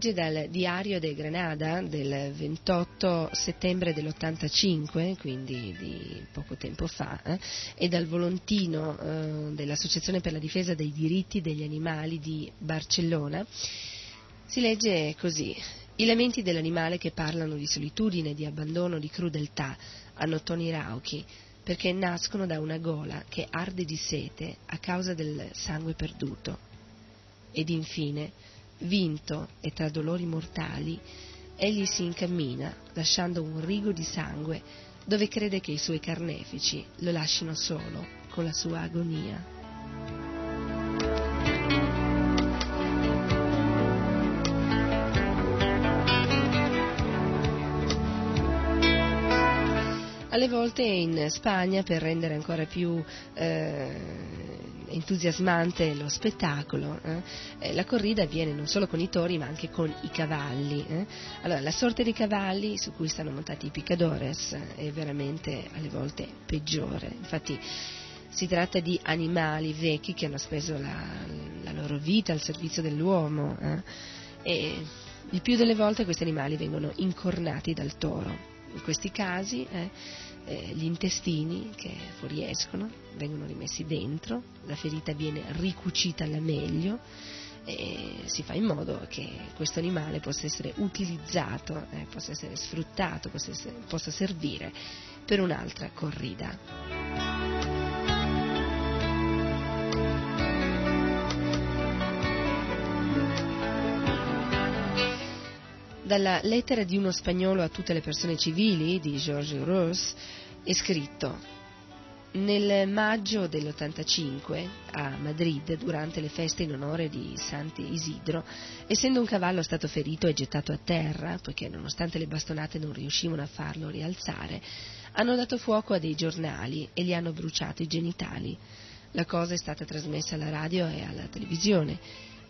Legge dal Diario de Granada del 28 settembre dell'85, quindi di poco tempo fa, eh, e dal Volontino eh, dell'Associazione per la difesa dei diritti degli animali di Barcellona. Si legge così. I lamenti dell'animale che parlano di solitudine, di abbandono, di crudeltà hanno toni rauchi perché nascono da una gola che arde di sete a causa del sangue perduto. Ed infine, vinto e tra dolori mortali, egli si incammina, lasciando un rigo di sangue dove crede che i suoi carnefici lo lascino solo con la sua agonia. Alle volte in Spagna, per rendere ancora più eh, entusiasmante lo spettacolo, eh, eh, la corrida avviene non solo con i tori ma anche con i cavalli. Eh. Allora, la sorte dei cavalli su cui stanno montati i picadores è veramente alle volte peggiore. Infatti, si tratta di animali vecchi che hanno speso la, la loro vita al servizio dell'uomo eh, e il più delle volte questi animali vengono incornati dal toro in questi casi eh, eh, gli intestini che fuoriescono vengono rimessi dentro, la ferita viene ricucita alla meglio e si fa in modo che questo animale possa essere utilizzato, eh, possa essere sfruttato, possa, essere, possa servire per un'altra corrida. Dalla lettera di uno spagnolo a tutte le persone civili di George Ross è scritto nel maggio dell'85 a Madrid, durante le feste in onore di Santi Isidro, essendo un cavallo stato ferito e gettato a terra, poiché nonostante le bastonate non riuscivano a farlo rialzare, hanno dato fuoco a dei giornali e gli hanno bruciato i genitali. La cosa è stata trasmessa alla radio e alla televisione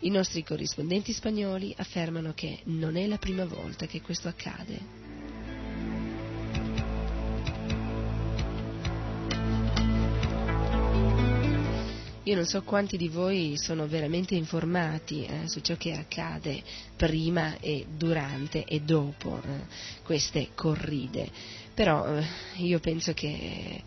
i nostri corrispondenti spagnoli affermano che non è la prima volta che questo accade. Io non so quanti di voi sono veramente informati eh, su ciò che accade prima e durante e dopo eh, queste corride, però eh, io penso che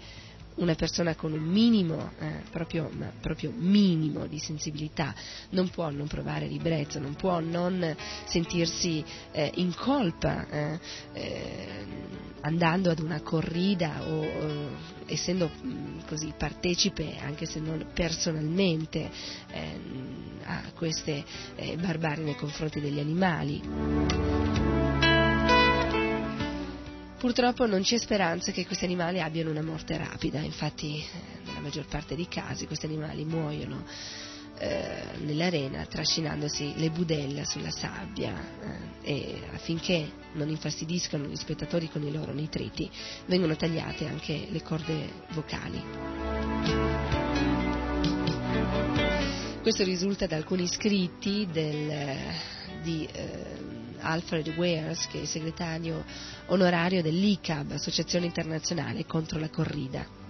una persona con un minimo, eh, proprio, proprio, minimo di sensibilità non può non provare ribrezzo, non può non sentirsi eh, in colpa eh, eh andando ad una corrida o essendo mh, così partecipe, anche se non personalmente, ehm, a queste eh, barbarie nei confronti degli animali. Purtroppo non c'è speranza che questi animali abbiano una morte rapida, infatti eh, nella maggior parte dei casi questi animali muoiono eh, nell'arena trascinandosi le budella sulla sabbia eh, e affinché non infastidiscano gli spettatori con i loro nitriti vengono tagliate anche le corde vocali. Questo risulta da alcuni scritti del, di eh, Alfred Wares, che è segretario onorario dell'ICAB, Associazione Internazionale contro la Corrida.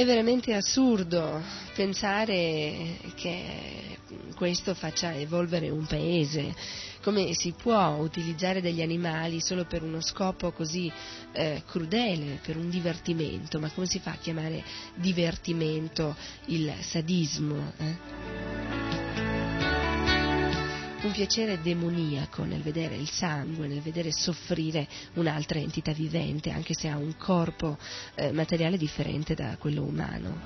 È veramente assurdo pensare che questo faccia evolvere un paese. Come si può utilizzare degli animali solo per uno scopo così eh, crudele, per un divertimento? Ma come si fa a chiamare divertimento il sadismo? Eh? Un piacere demoniaco nel vedere il sangue, nel vedere soffrire un'altra entità vivente, anche se ha un corpo eh, materiale differente da quello umano.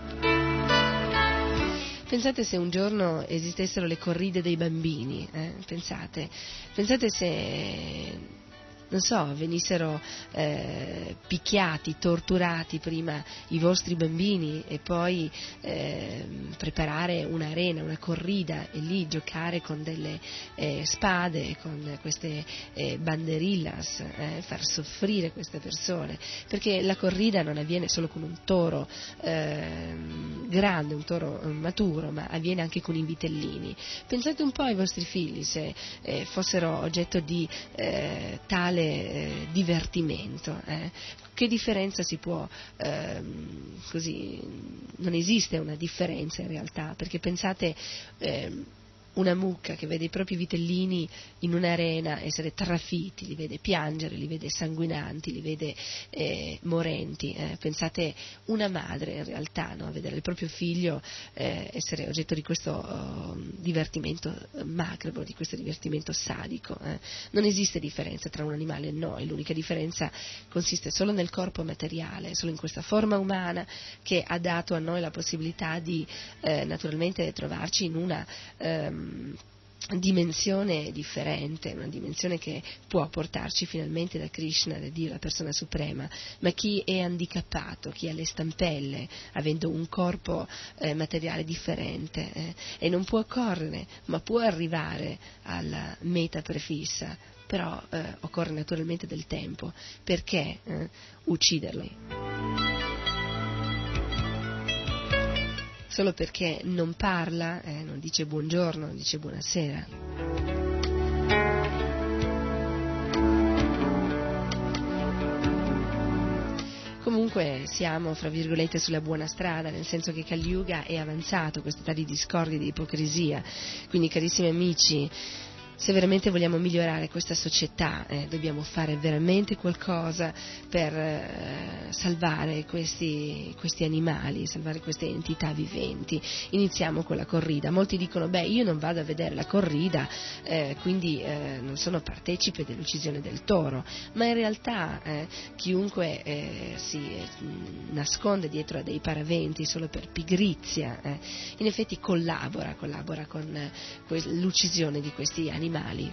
Pensate se un giorno esistessero le corride dei bambini, eh? pensate, pensate se non so, venissero eh, picchiati, torturati prima i vostri bambini e poi eh, preparare un'arena, una corrida e lì giocare con delle eh, spade, con queste eh, banderillas, eh, far soffrire queste persone, perché la corrida non avviene solo con un toro ehm, grande, un toro maturo, ma avviene anche con i vitellini. Pensate un po' ai vostri figli se eh, fossero oggetto di tale eh, divertimento. Eh. Che differenza si può, ehm, così, non esiste una differenza in realtà, perché pensate ehm, una mucca che vede i propri vitellini in un'arena essere trafiti, li vede piangere, li vede sanguinanti, li vede eh, morenti. Eh. Pensate una madre in realtà no? a vedere il proprio figlio eh, essere oggetto di questo oh, divertimento macabro, di questo divertimento sadico. Eh. Non esiste differenza tra un animale e noi, l'unica differenza consiste solo nel corpo materiale, solo in questa forma umana che ha dato a noi la possibilità di eh, naturalmente trovarci in una ehm, dimensione differente, una dimensione che può portarci finalmente da Krishna, da Dio, la persona suprema, ma chi è handicappato, chi ha le stampelle, avendo un corpo eh, materiale differente eh, e non può correre, ma può arrivare alla meta prefissa, però eh, occorre naturalmente del tempo, perché eh, ucciderli? Solo perché non parla, eh, non dice buongiorno, non dice buonasera. Comunque siamo, fra virgolette, sulla buona strada, nel senso che Kali Yuga è avanzato, questa età di discordia, di ipocrisia. Quindi, carissimi amici, se veramente vogliamo migliorare questa società eh, dobbiamo fare veramente qualcosa per eh, salvare questi, questi, animali, salvare queste entità viventi. Iniziamo con la corrida. Molti dicono, beh, io non vado a vedere la corrida, eh, quindi eh, non sono partecipe dell'uccisione del toro, ma in realtà eh, chiunque eh, si nasconde dietro a dei paraventi solo per pigrizia, in effetti collabora, collabora con l'uccisione di questi animali animali.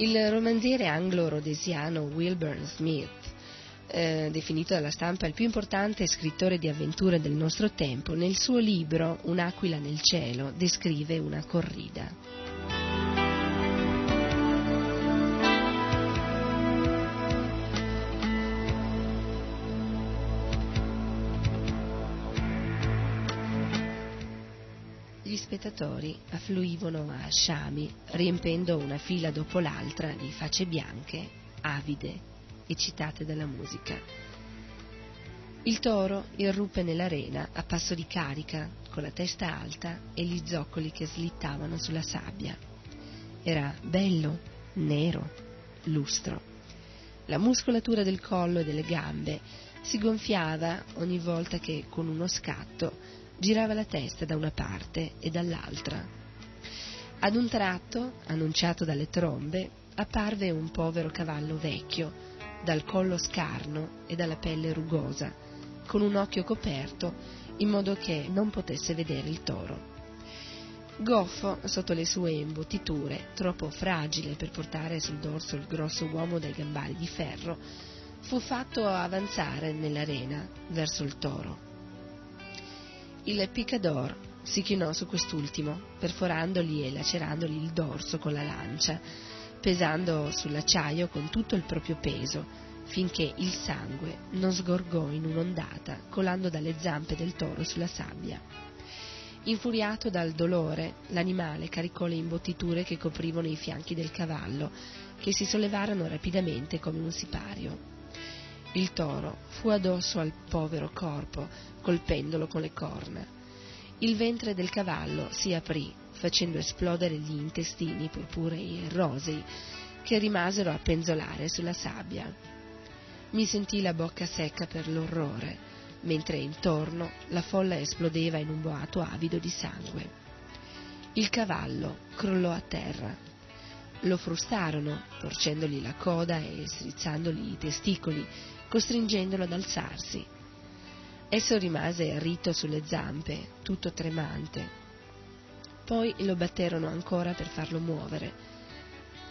Il romanziere anglo-rodesiano Wilbur Smith eh, definito dalla stampa il più importante scrittore di avventure del nostro tempo, nel suo libro Un'aquila nel cielo descrive una corrida. Gli spettatori affluivano a sciami, riempendo una fila dopo l'altra di facce bianche, avide eccitate dalla musica. Il toro irruppe nell'arena a passo di carica, con la testa alta e gli zoccoli che slittavano sulla sabbia. Era bello, nero, lustro. La muscolatura del collo e delle gambe si gonfiava ogni volta che, con uno scatto, girava la testa da una parte e dall'altra. Ad un tratto, annunciato dalle trombe, apparve un povero cavallo vecchio, dal collo scarno e dalla pelle rugosa, con un occhio coperto in modo che non potesse vedere il toro. Goffo, sotto le sue imbottiture, troppo fragile per portare sul dorso il grosso uomo dai gambali di ferro, fu fatto avanzare nell'arena verso il toro. Il picador si chinò su quest'ultimo, perforandogli e lacerandogli il dorso con la lancia, pesando sull'acciaio con tutto il proprio peso, finché il sangue non sgorgò in un'ondata, colando dalle zampe del toro sulla sabbia. Infuriato dal dolore, l'animale caricò le imbottiture che coprivano i fianchi del cavallo, che si sollevarono rapidamente come un sipario. Il toro fu addosso al povero corpo, colpendolo con le corna. Il ventre del cavallo si aprì facendo esplodere gli intestini purpurei e rosei che rimasero a penzolare sulla sabbia. Mi sentì la bocca secca per l'orrore. mentre intorno la folla esplodeva in un boato avido di sangue. Il cavallo crollò a terra. Lo frustarono, torcendogli la coda e strizzandogli i testicoli, costringendolo ad alzarsi. Esso rimase rito sulle zampe, tutto tremante. Poi lo batterono ancora per farlo muovere.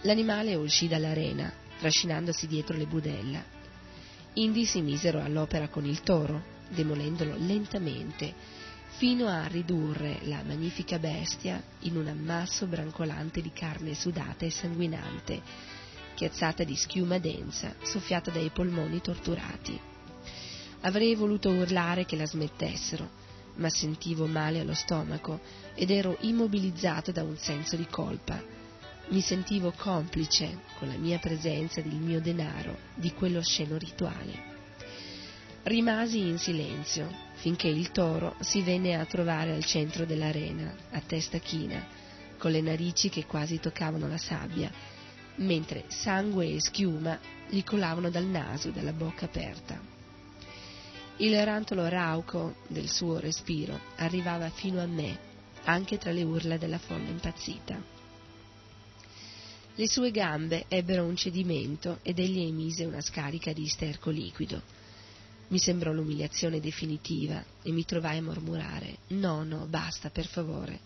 L'animale uscì dall'arena, trascinandosi dietro le budella. Indi si misero all'opera con il toro, demolendolo lentamente, fino a ridurre la magnifica bestia in un ammasso brancolante di carne sudata e sanguinante, chiazzata di schiuma densa, soffiata dai polmoni torturati. Avrei voluto urlare che la smettessero, ma sentivo male allo stomaco ed ero immobilizzato da un senso di colpa. Mi sentivo complice, con la mia presenza ed il mio denaro, di quello sceno rituale. Rimasi in silenzio finché il toro si venne a trovare al centro dell'arena, a testa china, con le narici che quasi toccavano la sabbia, mentre sangue e schiuma gli colavano dal naso e dalla bocca aperta. Il rantolo rauco del suo respiro arrivava fino a me, anche tra le urla della folla impazzita. Le sue gambe ebbero un cedimento ed egli emise una scarica di sterco liquido. Mi sembrò l'umiliazione definitiva e mi trovai a mormorare No, no, basta, per favore.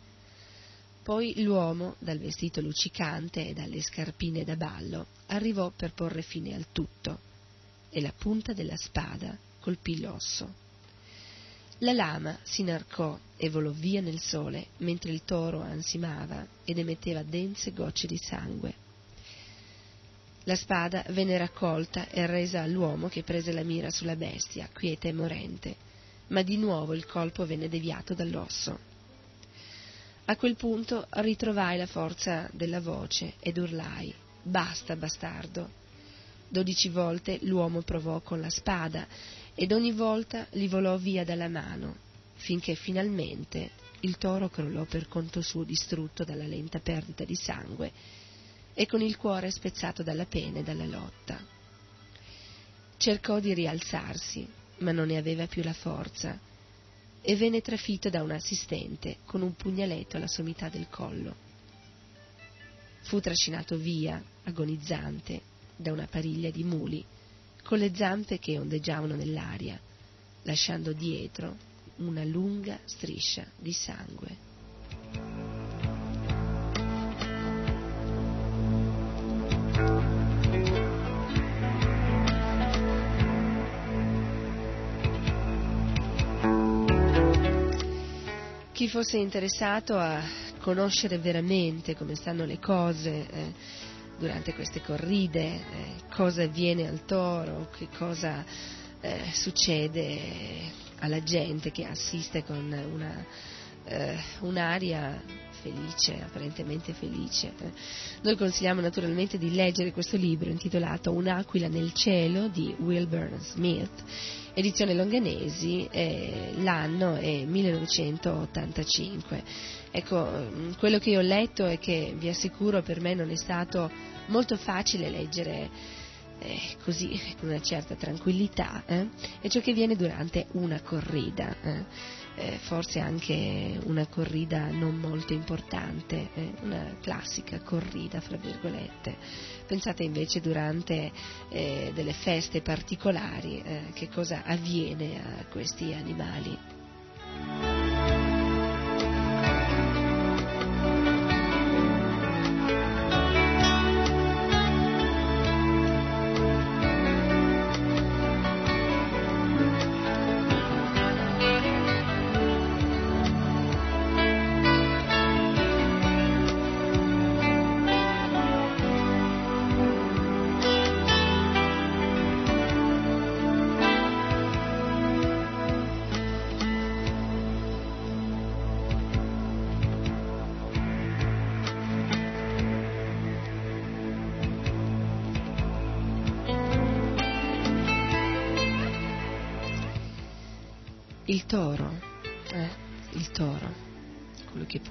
Poi l'uomo, dal vestito luccicante e dalle scarpine da ballo, arrivò per porre fine al tutto, e la punta della spada colpì l'osso. La lama si narcò e volò via nel sole, mentre il toro ansimava ed emetteva dense gocce di sangue. La spada venne raccolta e resa all'uomo che prese la mira sulla bestia, quieta e morente, ma di nuovo il colpo venne deviato dall'osso. A quel punto ritrovai la forza della voce ed urlai Basta, bastardo. Dodici volte l'uomo provò con la spada ed ogni volta li volò via dalla mano, finché finalmente il toro crollò per conto suo distrutto dalla lenta perdita di sangue e con il cuore spezzato dalla pena e dalla lotta. Cercò di rialzarsi, ma non ne aveva più la forza, e venne trafitto da un assistente con un pugnaletto alla sommità del collo. Fu trascinato via, agonizzante, da una pariglia di muli, con le zampe che ondeggiavano nell'aria, lasciando dietro una lunga striscia di sangue. Chi fosse interessato a conoscere veramente come stanno le cose, eh, durante queste corride, eh, cosa avviene al toro, che cosa eh, succede alla gente che assiste con una, eh, un'aria felice, apparentemente felice. Noi consigliamo naturalmente di leggere questo libro intitolato Un'aquila nel cielo di Wilbur Smith, edizione Longanesi, eh, l'anno è 1985. Ecco, quello che io ho letto e che vi assicuro per me non è stato molto facile leggere eh, così con una certa tranquillità, eh? è ciò che viene durante una corrida, eh? Eh forse anche una corrida non molto importante, eh, una classica corrida fra virgolette. Pensate invece durante eh, delle feste particolari che cosa avviene a questi animali.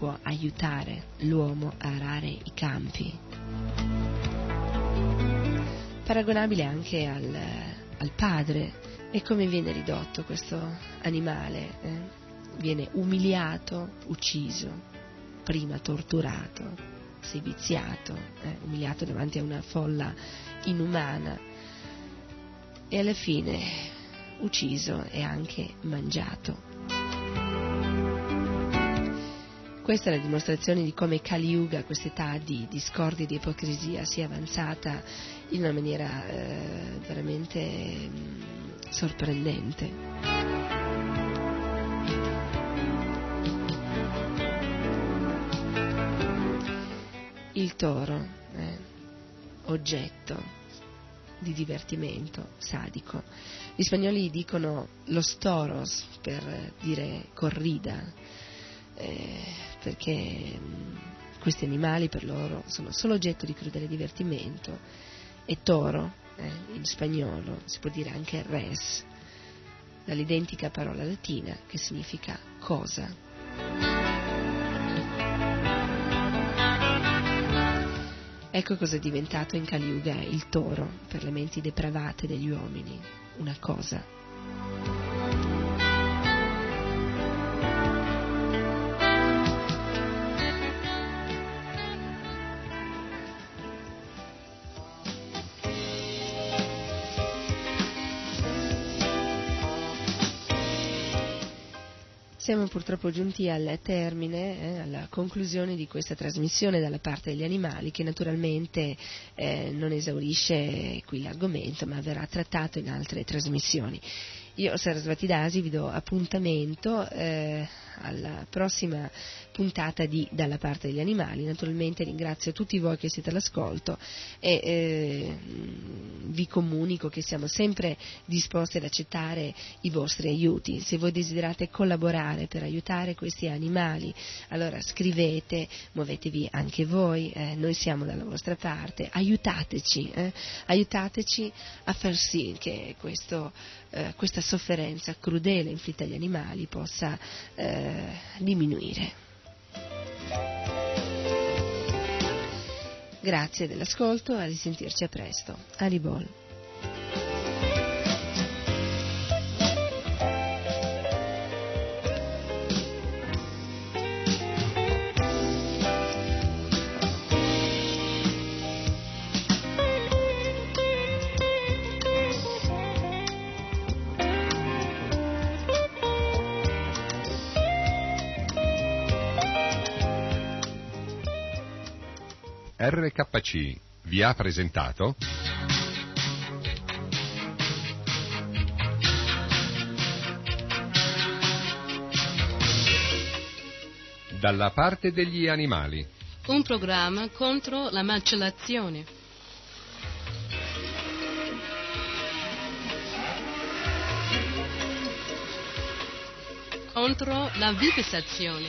Può aiutare l'uomo a arare i campi. Paragonabile anche al, al padre E come viene ridotto questo animale? Eh? Viene umiliato, ucciso, prima torturato, seviziato, eh? umiliato davanti a una folla inumana e alla fine ucciso e anche mangiato. Questa è la dimostrazione di come Kali Yuga, quest'età di discordia e di ipocrisia, sia avanzata in una maniera eh, veramente mh, mm, sorprendente. Il toro, eh, oggetto di divertimento sadico. Gli spagnoli dicono los toros per dire corrida, eh, perché mm, questi animali per loro sono solo oggetto di crudele divertimento e toro, eh, in spagnolo si può dire anche res, dall'identica parola latina che significa cosa. Ecco cosa è diventato in Caliuga il toro per le menti depravate degli uomini, una cosa. Siamo purtroppo giunti al termine, eh, alla conclusione di questa trasmissione dalla parte degli animali che naturalmente eh, non esaurisce qui l'argomento ma verrà trattato in altre trasmissioni. Io, Sarasvati Dasi, vi do appuntamento eh, alla prossima puntata di Dalla parte degli animali. Naturalmente ringrazio tutti voi che siete all'ascolto e eh, vi comunico che siamo sempre disposti ad accettare i vostri aiuti. Se voi desiderate collaborare per aiutare questi animali, allora scrivete, muovetevi anche voi, eh, noi siamo dalla vostra parte, aiutateci, eh, aiutateci a far sì che questo, eh, questa sofferenza crudele inflitta agli animali possa eh, diminuire. Grazie dell'ascolto, a risentirci a presto. Aribol. RKC vi ha presentato Dalla parte degli animali. Un programma contro la macellazione. Contro la vivisazione.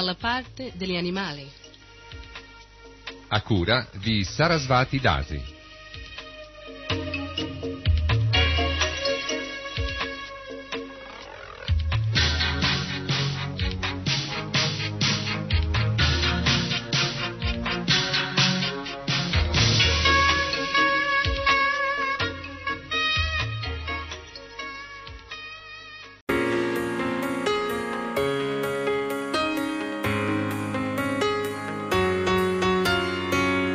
Dalla parte degli animali. A cura di Sarasvati Dasi.